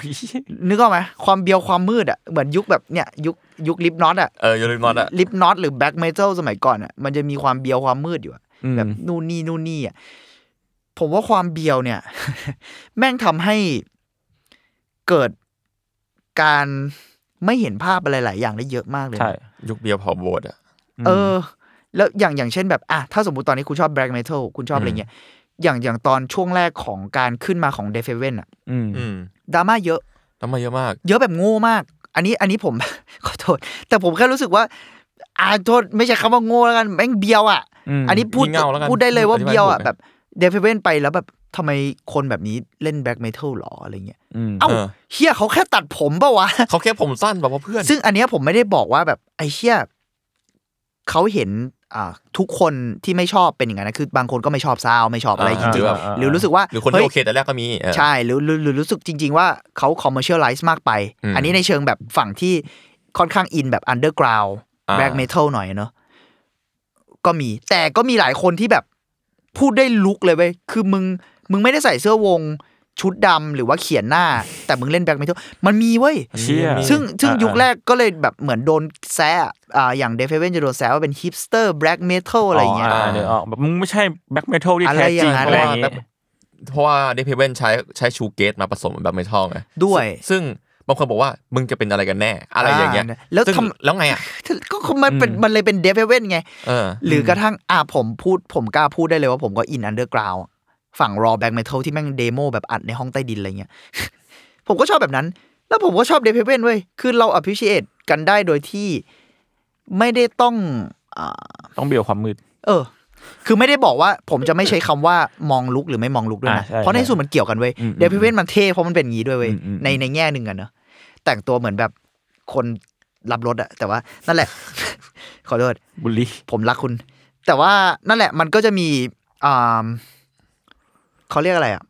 นึกออกไหมความเบียวความมืดอะเหมือนยุคแบบเนี่ยยุคยุค Slipknot อะเออยูรินอตอะ Slipknot หรือ black metal สมัยก่อนอะมันจะมีความเบียวความมืดอยู่อะอืมแบบนู่นนี่นู่นนี่อะผมว่าความเบียวเนี่ย แม่งทำให้ เกิดการไม่เห็นภาพอะไรหลายอย่างได้เยอะมากเลยนะ ใช่ ยุคเบียวเผาโบสถ์อะเออ แล้วอย่างอย่างเช่นแบบอะถ้าสมมุติตอนนี้คุณชอบ black metal คุณชอบอะไรเงี้ยอย่างอย่างตอนช่วงแรกของการขึ้นมาของ Deafheaven อะอืมอืมดราม่าเยอะแล้วมาเยอะมาก เยอะแบบโง่มาก อันนี้อันนี้ผม ขอโทษ แต่ผมแค่รู้สึกว่าอ่าโทษไม่ใช่คำว่าโง่แล้วกันแม่งเบียวอะ อืม อันนี้พูดงี่เง่าแล้วกันพูดได้เลยว่าอธิบายเบียวอะถูกไหม แบบ Deafheaven ไปแล้วแบบทำไมคนแบบนี้เล่น black metal หรออะไรเงี้ยอืมเอ้าเออเฮียเขาแค่ตัดผมปะวะเขาแค่ผมสั้นแบบว่าเพื่อน ซึ่งอันเนี้ยผมไม่ได้บอกว่าแบบไอ้เชี่ยเขาเห็นอ่าทุกคนที่ไม่ชอบเป็นอย่างนั้นนะคือบางคนก็ไม่ชอบ sound ไม่ชอบอะไรจอ่าริงแบบๆหรือรู้สึกว่าหรือคนฮ้ที่ยโอเคแต่แรกก็มีเออใช่หรือหรือหรือรู้สึกจริง ๆ ว่าเขา commercialize มากไปอืมอันนี้ในเชิงแบบฝั่งที่ค่อนข้างอินแบบ underground อ่า black metal หน่อยเนอะก็มีแต่ก็มีหลายคนที่แบบ พูดได้ look เลยเว้ยคือมึงมึงไม่ได้ใส่เสื้อวงชุดดำหรือว่าเขียนหน้า แต่มึงเล่น black metal มันมีเว้ยเชี่ยมีซึ่งซึ่งอ่ายุคแรกก็เลยแบบเหมือนโดนแซะอ่าอย่าง Deafheaven จะโดนแซะว่าเป็น hipster black metal อะไรอย่างเงี้ยาเดี๋ยวออกแบบมึงไม่ใช่ black metal ที่อะไรแท้จริงอย่างนั้นอะไรอย่างงี้เพราะว่า Deafheaven ใช้ใช้ shoegaze มาผสมแบบ metal ไงด้วยซึ่ง บางคนบอกว่ามึงจะเป็นอะไรกันแน่ อะไรอย่างเงี้ยอ่าแล้วซึ่งทำแล้วไงอะก็คือมันเป็นมันเลยเป็น Deafheaven ไงเออหรือกระทั่งอ่าผมพูดผมกล้าพูดได้เลยว่าผมก็อิน underground ฝั่ง raw black metal ที่แม่ง demo แบบอัดในห้องใต้ดินอะไรเงี้ยผมก็ชอบแบบนั้น แล้วผมก็ชอบ Deafheaven เว้ยคือเรา appreciate กันได้โดยที่ไม่ได้ต้องอ่าต้องเบียวความมืด เออ คือไม่ได้บอกว่าผมจะไม่ใช้คำว่ามอง look หรือไม่มอง look ด้วยนะอ่าใช่เพราะในที่สุดมันเกี่ยวกันเว้ยอืม Deafheaven มันเท่เพราะมันเป็นอย่างนี้ด้วยเว้ยอืมอืมในในแง่หนึ่งอะเนอะแต่งตัวเหมือนแบบคนรับรถอะแต่ว่านั่นแหละ ขอโทษบุลลี่ผมรักคุณ แต่ว่านั่นแหละมันก็จะมีอ่าเขาเรียกอะไรอะ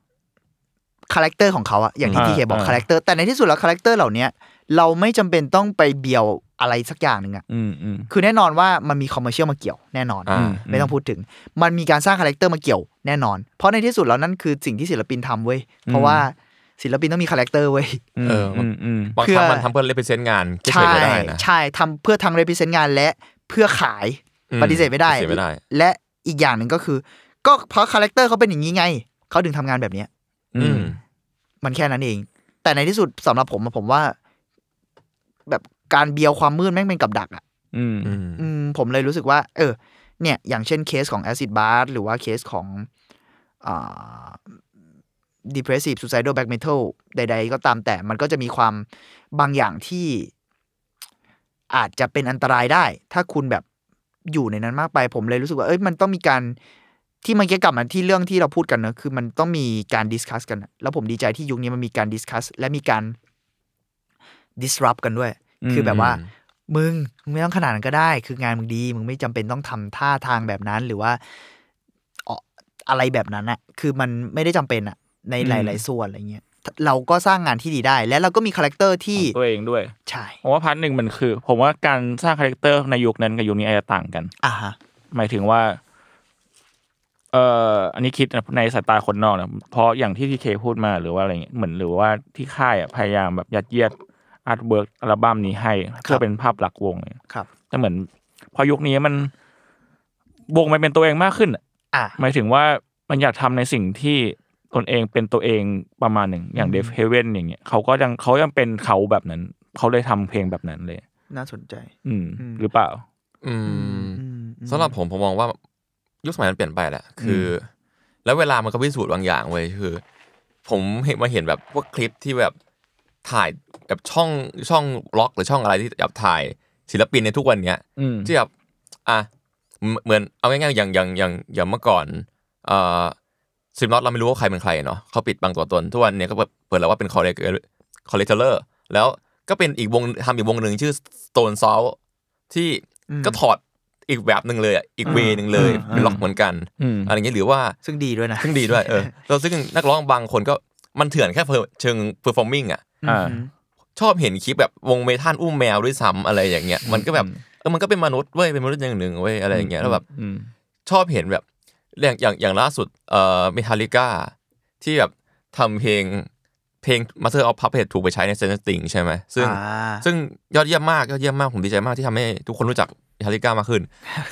character ของเขาอะอย่างที่อ่าทีเคบอกอ่า character แต่ในที่สุดแล้ว character เหล่าเนี้ยเราไม่จำเป็นต้องไปเบียว อะไรสักอย่างหนึ่งอะอืมอืมคือแน่นอนว่ามันมี commercial มาเกี่ยวแน่นอนอ่าไม่ต้องพูดถึง มันมีการสร้าง character มาเกี่ยวแน่นอน เพราะในที่สุดแล้วนั่นคือสิ่งที่ศิลปินทำเว้ย เพราะว่าศิลปินต้องมี character เว้ยเอออืมอืมบางเพื่คอรั้งมันทำเพื่อ represent งานเฉใช่ยๆไม่ได้นะใช่ทำเพื่อทั้ง represent งานและเพื่อขายอืมปฏิเสธไม่ได้ปฏิเสธไม่ได้ และอีกอย่างหนึ่งก็คือ ก็เพราะ character เขาเป็นอย่างนี้ไงเขาถึงทำงานแบบเนี้ย อืมมันแค่นั้นเอง แต่ในที่สุดสำหรับผมอะผมว่า แบบ การเบียวความมืดแม่งเป็นกับดักอะอืมอืมอืมผมเลยรู้สึกว่า เออ เนี่ย อย่างเช่นเคสของ acid b a t หรือว่าเคสของอ่า depressive suicidal black metal ใด ๆ ก็ตามแต่มันก็จะมีความบางอย่างที่ อาจจะเป็นอันตรายได้ ถ้าคุณแบบอยู่ในนั้นมากไป ผมเลยรู้สึกว่าเอ้ยมันต้องมีการที่มันเกี่ยวกับมันที่เรื่องที่เราพูดกันเนอะคือมันต้องมีการ discuss กันอะแล้วผมดีใจที่ยุคนี้มันมีการ discuss และมีการ disrupt กันด้วย คือแบบว่ามึงมึงไม่ต้องขนาดนั้นก็ได้ คืองานมึงดี มึงไม่จำเป็นต้องทำท่าทางแบบนั้นหรือว่าเอ่ออะไรแบบนั้นอะคือมันไม่ได้จำเป็นอะในหลาย ๆ ส่วนอะไรเงี้ยเราก็สร้างงานที่ดีได้ และเราก็มี character ที่ตัวเองด้วยใช่ผมว่า part หนึ่งมันคือ ผมว่าการสร้าง character ในยุคนั้นกับยุคนี้อาจจะต่างกันอ่าฮะหมายถึงว่า เอ่ออันนี้คิดในสายตาคนนอกนะเพราะอย่างที่ทีเคพูดมาหรือว่าอะไรเงี้ยเหมือนหรือว่าที่ค่ายอะพยายามแบบยัดเยียด artwork อัลบั้มนี้ให้ เพื่อเป็นภาพลักษณ์วงเลยครับแต่เหมือน พอยุคนี้มันวงมันเป็นตัวเองมากขึ้นอะอะหมายถึงว่ามันอยากทำในสิ่งที่ตนเองเป็นตัวเองประมาณหนึ่งอย่าง Deafheaven อย่างเงี้ยเขาก็ยังเขายังเป็นเขาแบบนั้น เขาเลยทำเพลงแบบนั้นเลย น่าสนใจ อืมอืมหรือเปล่า อืมอืมสำหรับผมผมมองว่ายุคสมัยมันเปลี่ยนไปแหละคือ แล้วเวลามันก็พิสูจน์บางอย่างเว้ยคือ ผมเห็นมาเห็นแบบพวกคลิปที่แบบ ถ่ายแบบช่องช่องล็อกหรือช่องอะไรที่แบบถ่ายศิลปินในทุกวันเนี้ยอืมที่แบบอะเหมือนเหมือนเอาง่ายๆอย่างอย่างอย่างอย่างเมื่อก่อนเอ่อซิมน็อตเราไม่รู้ว่าใครเป็นใครเนาะเขาปิดบางตัวตนทุกวันเนี้ยก็เปิดเปิดแล้วว่าเป็นคอลเลกCorey Taylor แล้วก็เป็นอีกวงทำอีกวงหนึ่งชื่อ Stone s o u l ที่ก็ถอดอีกแบบหนึ่งเลยอะอีก way หนึ่งเลยอืมเป็นร็อกเหมือนกันอืมอะไรเงี้ยหรือว่าซึ่งดีด้วยนะซึ่งดีด้วยเออแล้วซึ่งนักร้องบางคนก็ มันเถื่อนแค่เชิง performing อะอ่าชอบเห็นคลิปแบบวง metal อุ้มแมวด้วยซ้ำอะไรอย่างเงี้ยมันก็แบบเออมันก็เป็นมนุษย์เว้ยเป็นมนุษย์อย่างหนึ่งเว้ยอะไรอย่างเงี้ยแล้วแบบอืมชอบเห็นแบบอย่างอย่างอย่างล่าสุดเอ่อเมทัลิก้าที่แบบทำเพลงเพลง Master of Puppet ถูกไปใช้ใน s ซน t ติงใช่ไหมซึ่งอ่าซึ่งยอดเยี่ยมมากยอดเยี่ยมมากผมดีใจมากที่ทำให้ทุกคนรู้จักเมทัลิก้ามากขึ้น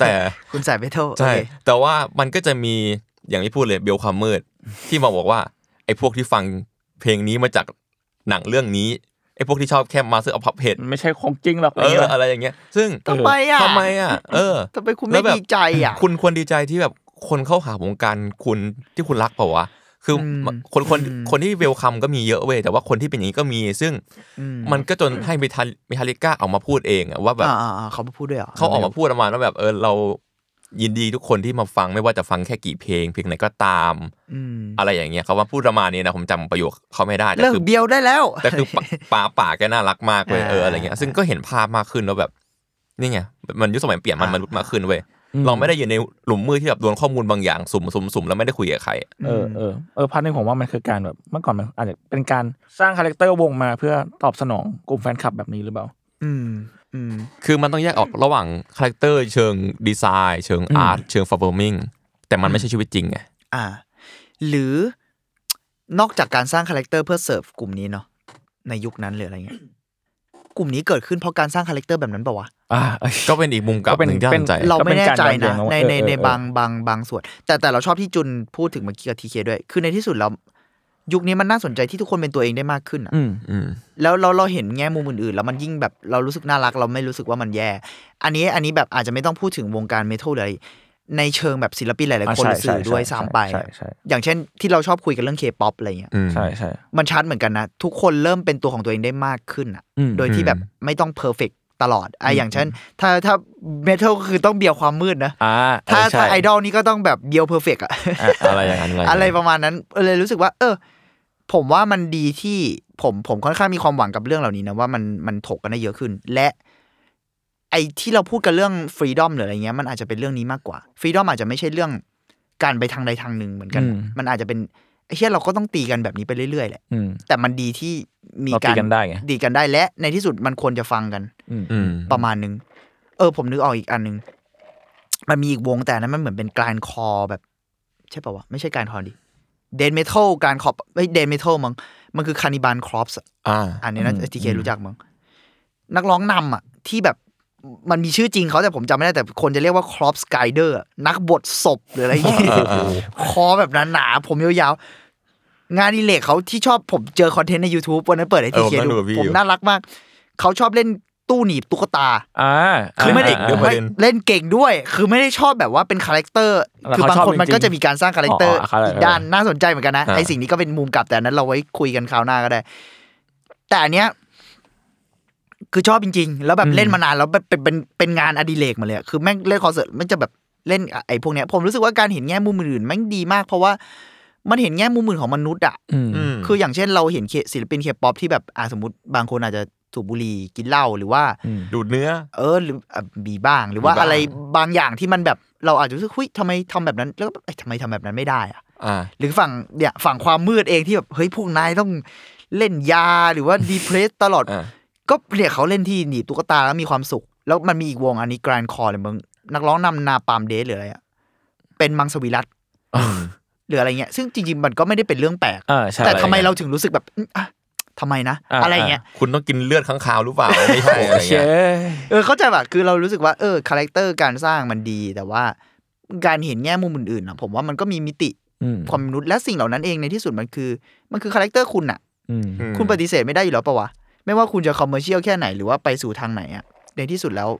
แต่คุณสายเมทัลใช่โอเคแต่ว่ามันก็จะมีอย่างที่พูดเลยเบลความมืด ที่มาบอกว่า ไอ้พวกที่ฟังเพลงนี้มาจากหนังเรื่องนี้ไอ้พวกที่ชอบแค่ Master of Puppet ไม่ใช่ของจริงหรอกเอออะไรอย่างเงี้ย ซึ่งทำไมอะทำไมอะเออทำไมคุณแล้ไม่วแบบดีใจอะคุณควรดีใจที่แบบคนเข้าหาวงการคุณที่คุณรักเปล่าวะคืออมคนคนอืมคนที่เวลคัมก็มีเยอะเว้ยแต่ว่าคนที่เป็นอย่างนี้ก็มี ซึ่งอืมันก็จนให้เมทัลเมทัลิก้าออกมาพูดเองอะว่าแบบอ่าอ่าอ่าเขามาพูดด้วยเหรอเขาออกมาพูดประมาณว่าแบบเออเรา ยินดีทุกคนที่มาฟังไม่ว่าจะฟังแค่กี่เพลง เพลงไหนก็ตามอืมอะไรอย่างเงี้ยเขาว่าพูดประมาณนี้นะผมจำประโยคเขาไม่ได้แต่เลิกคือเบียวได้แล้วแต่คือป่าป่าแกน่ารักมากเลยอ่าเอออะไรเงี้ยซึ่งก็เห็นภาพมากขึ้นแล้วแบบนี่ไงมันยุคสมัยเปลี่ยนมันอ่ามมนุษย์มากขึ้นเว้ยเราไม่ได้อยู่ในหลุมมืดที่แบบโดนข้อมูลบางอย่างสุ่มสุ่มสุ่มแล้วไม่ได้คุยกับใครเออเออเออ part หนึ่งผมว่ามันคือการแบบเมื่อก่อนมันอาจจะเป็นการสร้างคาแรคเตอร์วงมาเพื่อตอบสนองกลุ่มแฟนคลับแบบนี้หรือเปล่า อืมอืม คือมันต้องแยกออกระหว่างคาแรคเตอร์เชิงดีไซน์เชิง art เชิง performing แต่มันไม่ใช่ชีวิตจริงไงอ่า หรือนอกจากการสร้างคาแรคเตอร์เพื่อเสิร์ฟกลุ่มนี้เนาะในยุคนั้นหรืออะไรเงี้ยกลุ่มนี้เกิดขึ้นเพราะการสร้างคาแรคเตอร์แบบนั้นเปล่าวะอ่าก็เป็นอีกมุมกลับก็เป็นหนึ่งที่เป็นน่าสนใจเราไม่แน่ใจก็เป็นการย้อนแย้นะงว่าในในเออเออในเออบางบางบางส่วน แต่แต่เราชอบที่จุนพูดถึงเมื่อกี้กับทีเคด้วย คือในที่สุดแล้ว ยุคนี้มันน่าสนใจที่ทุกคนเป็นตัวเองได้มากขึ้นอะอืมอืมแล้วเราเราเห็นแง่มุมอื่นๆแล้วมันยิ่งแบบเรารู้สึกน่ารัก เราไม่รู้สึกว่ามันแย่ อันนี้อันนี้แบบอาจจะไม่ต้องพูดถึงวงการเมทัลเลยในเชิงแบบศิลปินหลายๆคนหรือสื่อด้วยซ้ำไปใช่ใช่อย่างเช่นที่เราชอบคุยกันเรื่องเคป๊อปอะไรเงี้ยอืมใช่ใช่มันชัดเหมือนกันนะ ทุกคนเริ่มเป็นตัวของตัวเองได้มากขึ้นอะอืมโดยที่แบบไม่ต้อง perfect ตลอดอะอย่างเช่น ถ้าถ้าเมทัลก็คือต้องเบียวความมืดนะอ่าถ้าเใช่ถ้าไอดอลนี่ก็ต้องแบบเบียว perfect อะอะไรอย่างนั้นอะไรประมาณนั้นเลยรู้สึกว่า เออ ผมว่ามันดีที่ผมผมค่อนข้างมีความหวังกับเรื่องเหล่านี้นะว่ามันมันถกกันได้เยอะขึ้น และไอ้ที่เราพูดกันเรื่อง freedom หรืออะไรเงี้ยมันอาจจะเป็นเรื่องนี้มากกว่า freedom อาจจะไม่ใช่เรื่องการไปทางใดทางหนึ่งเหมือนกันอืมมันอาจจะเป็นไอ้เชี่ยเราก็ต้องตีกันแบบนี้ไปเรื่อยๆแหละอืมแต่มันดีที่มีเราตีการกันได้ไงดีกันได้และในที่สุดมันควรจะฟังกันอืมอืมประมาณนึง เออ ผมนึกออกอีกอันนึง มันมีอีกวงแต่อันนั้นมันเหมือนเป็นการคอแบบ ใช่ป่าวะไม่ใช่การคอดิ เดนเมทัลการคอไม่เดนเมทัลมั้งมันคือคานิบาลครอปส์อ่าอันนี้นะทีเครู้จักมั้งนักร้องนำอะ ที่แบบมันมีชื่อจริงเขาแต่ผมจำไม่ได้แต่คนจะเรียกว่า Corpsegrinder นักบดศพหรืออะไรอย่างเงี้ยคอแบบหนาๆผมยาวๆ งานอดิเรกเขาที่ชอบผมเจอคอนเทนต์ใน YouTube วันนั้นเปิดให้ทีเคเออผมนั่งดูดูกับพี่ผมอยู่น่ารักมาก เขาชอบเล่น ตู้หนีบตุ๊กตาอ่าคือไม่ได้เก่งด้วยประไม่เด็นเล่นเก่งด้วย คือไม่ได้ชอบแบบว่าเป็นคาแรคเตอร์แล้วคือบางเขาชอบคนมันจริงๆก็จะมีการสร้างคาแรคเตอร์อ๋ออ๋ออีกด้านน่าสนใจเหมือนกันนะอ่าไอสิ่งนี้ก็เป็นมุมกลับแต่อันนั้นเราไว้คุยกันคราวหน้าก็ได้ แต่อันเนี้ยคือชอบจริง ๆ แล้วแบบเล่นมานานแล้วเป็นเป็นเป็นงานอดิเรกมาเลยอะคือแม่งเล่นคอนเสิร์ตมันจะแบบเล่นไอ้พวกเนี้ยผมรู้สึกว่าการเห็นแง่มุมอื่นๆแม่งดีมากเพราะว่ามันเห็นแง่มุมอื่นของมนุษย์อะอืมอืมคืออย่างเช่นเราเห็นเคศิลปินเคป๊อปที่แบบอ่าสมมติบางคนอาจจะ สูบบุหรี่กินเหล้าหรือว่า ดูดเนื้อ เออหรืออะมีบ้างหรือว่ามีบ้างอะไรบางอย่างที่มันแบบเราอาจจะรู้สึกเฮ้ยทำไมทำแบบนั้น แล้วก็เอ้ยทำไมทำแบบนั้นไม่ได้อะอ่าหรือฝั่งเนี่ยฝั่งความมืดเองที่แบบเฮ้ยพวกนายต้องเล่นยาหรือว่า depressed ตลอดอ่าก็เนี่ยเขาเล่นที่หนีบตุ๊กตาแล้วมีความสุข แล้วมันมีอีกวงอันนี้ grindcore เลยมึงนักร้องนำ Napalm Death หรืออะไรอะเป็นมังสวิรัติหรืออะไรเงี้ยซึ่งจริงๆมันก็ไม่ได้เป็นเรื่องแปลกอ่าใช่แต่ทำไมเราถึงรู้สึกแบบอืมอะ ทำไมนะอ่าอะไรเงี้ยคุณต้องกินเลือดค้างคาวหรือเปล่าไม่ใช่อะไรเชเงี้ยเออเข้าใจป่ะคือเรารู้สึกว่าเออคาแรคเตอร์การสร้างมันดีแต่ว่าการเห็นแง่มุมอื่นๆอะผมว่ามันก็มีมิติอืมความมนุษย์และสิ่งเหล่านั้นเองในที่สุดมันคือ มันคือคาแรคเตอร์คุณอะอืมอืมคุณปฏิเสธไม่ได้อยู่แล้วปะวะไม่ว่าคุณจะ commercial แค่ไหนหรือว่าไปสู่ทางไหนอะในที่สุดแล้ว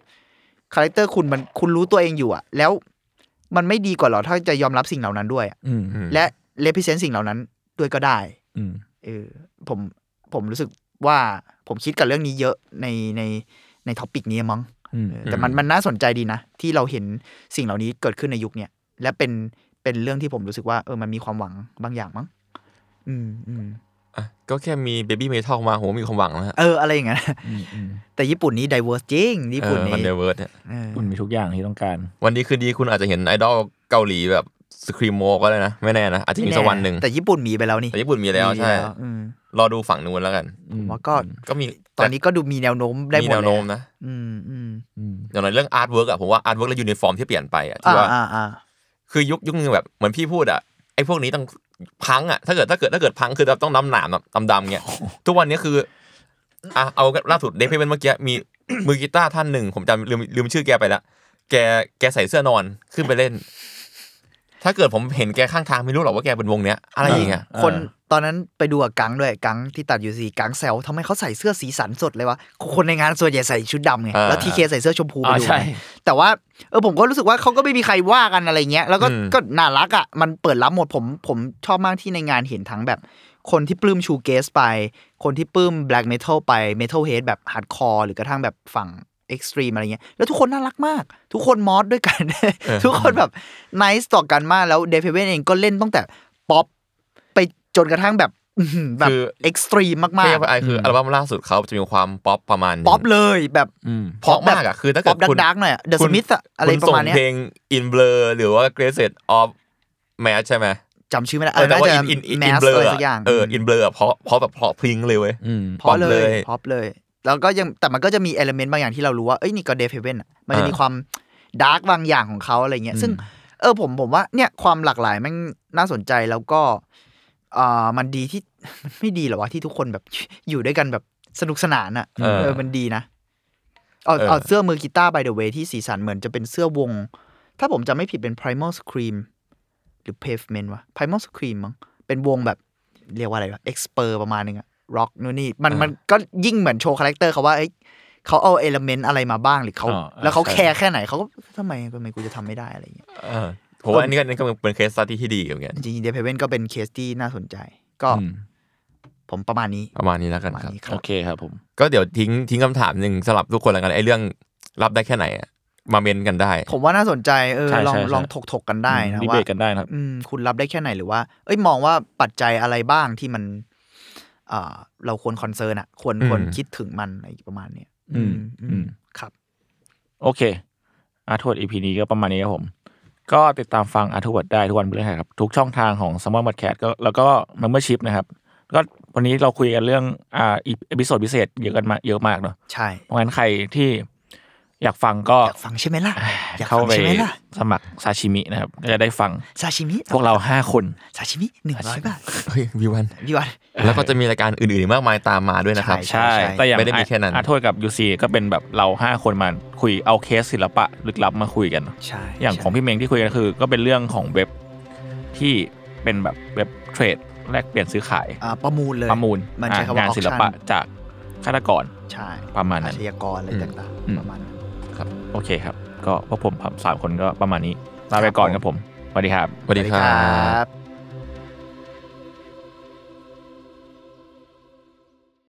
คาแรคเตอร์คุณมันคุณรู้ตัวเองอยู่อะ แล้วมันไม่ดีกว่าเหรอถ้าจะยอมรับสิ่งเหล่านั้นด้วยอะอืมอืมและ represent สิ่งเหล่านั้นด้วยก็ได้อืมเออผม ผมรู้สึกว่าผมคิดกับเรื่องนี้เยอะในในใน topic นี้มั้งอืมเออแต่มันมันน่าสนใจดีนะ ที่เราเห็นสิ่งเหล่านี้เกิดขึ้นในยุคเนี้ยและเป็นเป็นเรื่องที่ผมรู้สึกว่าเออมันมีความหวังบางอย่างมั้งอืมอืมอะก็แค่มี Babymetal มาโหมีความหวังแล้วฮะเอออะไรอย่างเงี้ยอืมอืมแต่ญี่ปุ่นนี้ diverse จริงญี่เอปุ่นอนี่มันเดเวิร์ดเนี่ยเออคุณมีทุกอย่างที่ต้องการ วันนี้คืนดีคุณอาจจะเห็นไอดอลเกาหลีแบบ screamo ก็ได้นะ ไม่แน่นะ อาจจะมีสักวันหนึ่งแต่ญี่ปุ่นมีไปแล้วนี่แต่ญี่ปุ่นมีแล้วใช่มีอืม รอดูฝั่งนู้นแล้วกันผมว่าก็ก็มีตอนนี้ก็ดูมีแนวโน้มได้มีหมดแนวเลยโน้มนะอืมอืมอืมอย่างไรเรื่อง artwork อะผมว่า artwork และยูนิฟอร์มที่เปลี่ยนไปอะที่อ่าว่าอ่าอ่าคือยุคยุคนึงแบบเหมือนพี่พูดอะไอ้พวกนี้ต้องพังก์อะถ้าเกิดถ้าเกิดถ้าเกิดพังก์คือต้องน้ำหนามดำดำๆเงี้ยทุกวันนี้คืออะเอาล่าสุด Deafheaven เมื่อกี้มีมือกีตาร์ท่านหนึ่งผมจำลืมลืมชื่อแกไปละแกแกใส่เสื้อนอนขึ้นไปเล่น ถ้าเกิดผมเห็นแกข้างทางไม่รู้หรอกว่าแกเป็นวงเนี้ยอะไรอย่างเงี้ยคนตอนนั้นไปดูกับกังด้วยกังที่ตัดอยู่สีกังแซวทำไมเขาใส่เสื้อสีสันสดเลยวะคนในงานส่วนใหญ่ใส่ชุดดำไงอ่าแล้วทีเคใส่เสื้อชมพูไปอ่าดูใช่แต่ว่าเออผมก็รู้สึกว่าเขาก็ไม่มีใครว่ากันอะไรเงี้ยแล้วก็อืมก็น่ารักอะมันเปิดรับหมดผมผมชอบมากที่ในงานเห็นทั้งแบบคนที่ปลื้ม shoegaze ไป คนที่ปลื้ม black metal ไป metalhead แบบ hardcore หรือกระทั่งแบบฝั่ง extreme อะไรเงี้ยแล้วทุกคนน่ารักมาก ทุกคนมอสด้วยกัน ทุกคนแบบไนส์ต่อกันมากแล้วเดฟเฟเวนเองก็เล่นตั้งแต่ป๊อปไปจนกระทั่งแบบอื้อหือแบบคือเอ็กซ์ตรีมมากเทียบไอคืออัลบั้มล่าสุดเขาจะมีความป๊อปประมาณหนึ่ๆงป๊อปเลยแบบอืมเพราะมากอะคือถ้าป๊เกิอดปคุณดักๆหน่อยเดอะคุสณมิธอะไรคุณประมาณเนี้ยส่งเพลง In Blur หรือว่า Grace of Mad ใช่ไหมจำชื่อไม่ได้เออแต่ว่าน่ In In In แม In ส Blur อะไรอะสักอย่างเออ In Blur อะเพราะเพราะแบบเพราะพริงเลยเว้ยอืมเพราะเลป๊อปเลยยพอปเลย แล้วก็ยังแต่มันก็จะมีเอลเมนต์บางอย่างที่เรารู้ว่าเอ้ยนี่ก็เดฟเฮเว่นอะมันจะมีอ่าความดาร์กบางอย่างของเขาอะไรเงี้ยซึ่งเออผมผมว่าเนี่ยความหลากหลายแมันน่าสนใจแล้วก็อ่ามันดีที่มันไม่ดีเหรอวะที่ทุกคนแบบอยู่ด้วยกันแบบสนุกสนานอะเออเออมันดีนะเอาเออเอาเสื้อมือกีตาร์ by the way ที่สีสันเหมือนจะเป็นเสื้อวง ถ้าผมจำไม่ผิดเป็น primal scream หรือ pavement วะ primal scream มั้งเป็นวงแบบเรียกว่าอะไรวะ expert ประมาณนึงอะ rock นู่นนี่มันมันก็ยิ่งเหมือนโชว์คาแรคเตอร์เขาว่าเอ้ยเขาเอา element อะไรมาบ้างหรือเขาอ๋อแล้วเขาใช่แคร์แค่ไหนเขาก็ทำไมทำไมกูจะทำไม่ได้อะไรอย่างเงี้ยเออผมว่าอันนี้ก็อันนี้ก็เป็น case study ที่ดีเหมือนกันจริงๆเดฟเฮเวนก็เป็นเคสที่น่าสนใจก็อืมผมประมาณนี้ประมาณนี้แล้วปกันระมาณครับนี้คโอรับเคครับผมก็เดี๋ยวทิ้งทิ้งคำถามหนึ่งสำหรับทุกคนแล้วกันไอ้เรื่องรับได้แค่ไหนอะมาเมนต์กันได้ ผมว่าน่าสนใจเออใช่ลองใช่ใช่ลองถกถกๆกันได้นะดีว่าเบตกันได้นะครับอืมคุณรับได้แค่ไหนหรือว่า เอ้ยมองว่าปัจจัยอะไรบ้างที่มัน เอ่อเราควรคอนเซิร์นอะควรอืมควรคิดถึงมันอะไรประมาณเนี้ยอืมอือืมมครับ โอเคอาร์ทวดอีพีนี้ก็ประมาณนี้ครับผม ก็ติดตามฟังอาร์ทวดได้ทุกวันพฤหัสครับ ทุกช่องทางของ s ม m ม r ร์ a t ก็แล้วก็ Membership นะครับ ก็วันนี้เราคุยกันเรื่องอ่าอีพิโซดพิเศษเยอะกันมาเยอะมากเนาะใช่เพราะงั้นใครที่ อยากฟังก็อยากฟังใช่ไหมล่ะอยากเข้าฟังไปใช่ไหมล่ะสมัครซาชิมินะครับ ก็จะได้ฟังซาชิมิพวกเราห้าคนซาชิมิหนึ่งร้อยบาทเฮ้ยวิวันพี่วันแล้วก็จะมีรายการอื่นๆอีกมากมายตามมาด้วยนะครับ ใช่ใช่แต่อย่างไม่ได้มีแค่นั้นอาร์ทวดกับยูซีก็เป็นแบบเราห้าคนมาคุยเอาเคสศิลปะลึกลับมาคุยกันเนอะใช่อย่างของพี่เมงที่คุยกันคือ ก็เป็นเรื่องของเว็บที่เป็นแบบเว็บเทรดแลกเปลี่ยนซื้อขายอ่าประมูลเลยประมูลมันใช้คำว่างานศิลปะ auction จากฆาตกรใช่ประมาณนั้นอาชญากรอะไรอืมต่างอืมๆประมาณนั้น โอเคครับ ก็พวกผมสามคนก็ประมาณนี้ลาไปก่อนครับผมสวัสดีครับ สวัสดีครับบ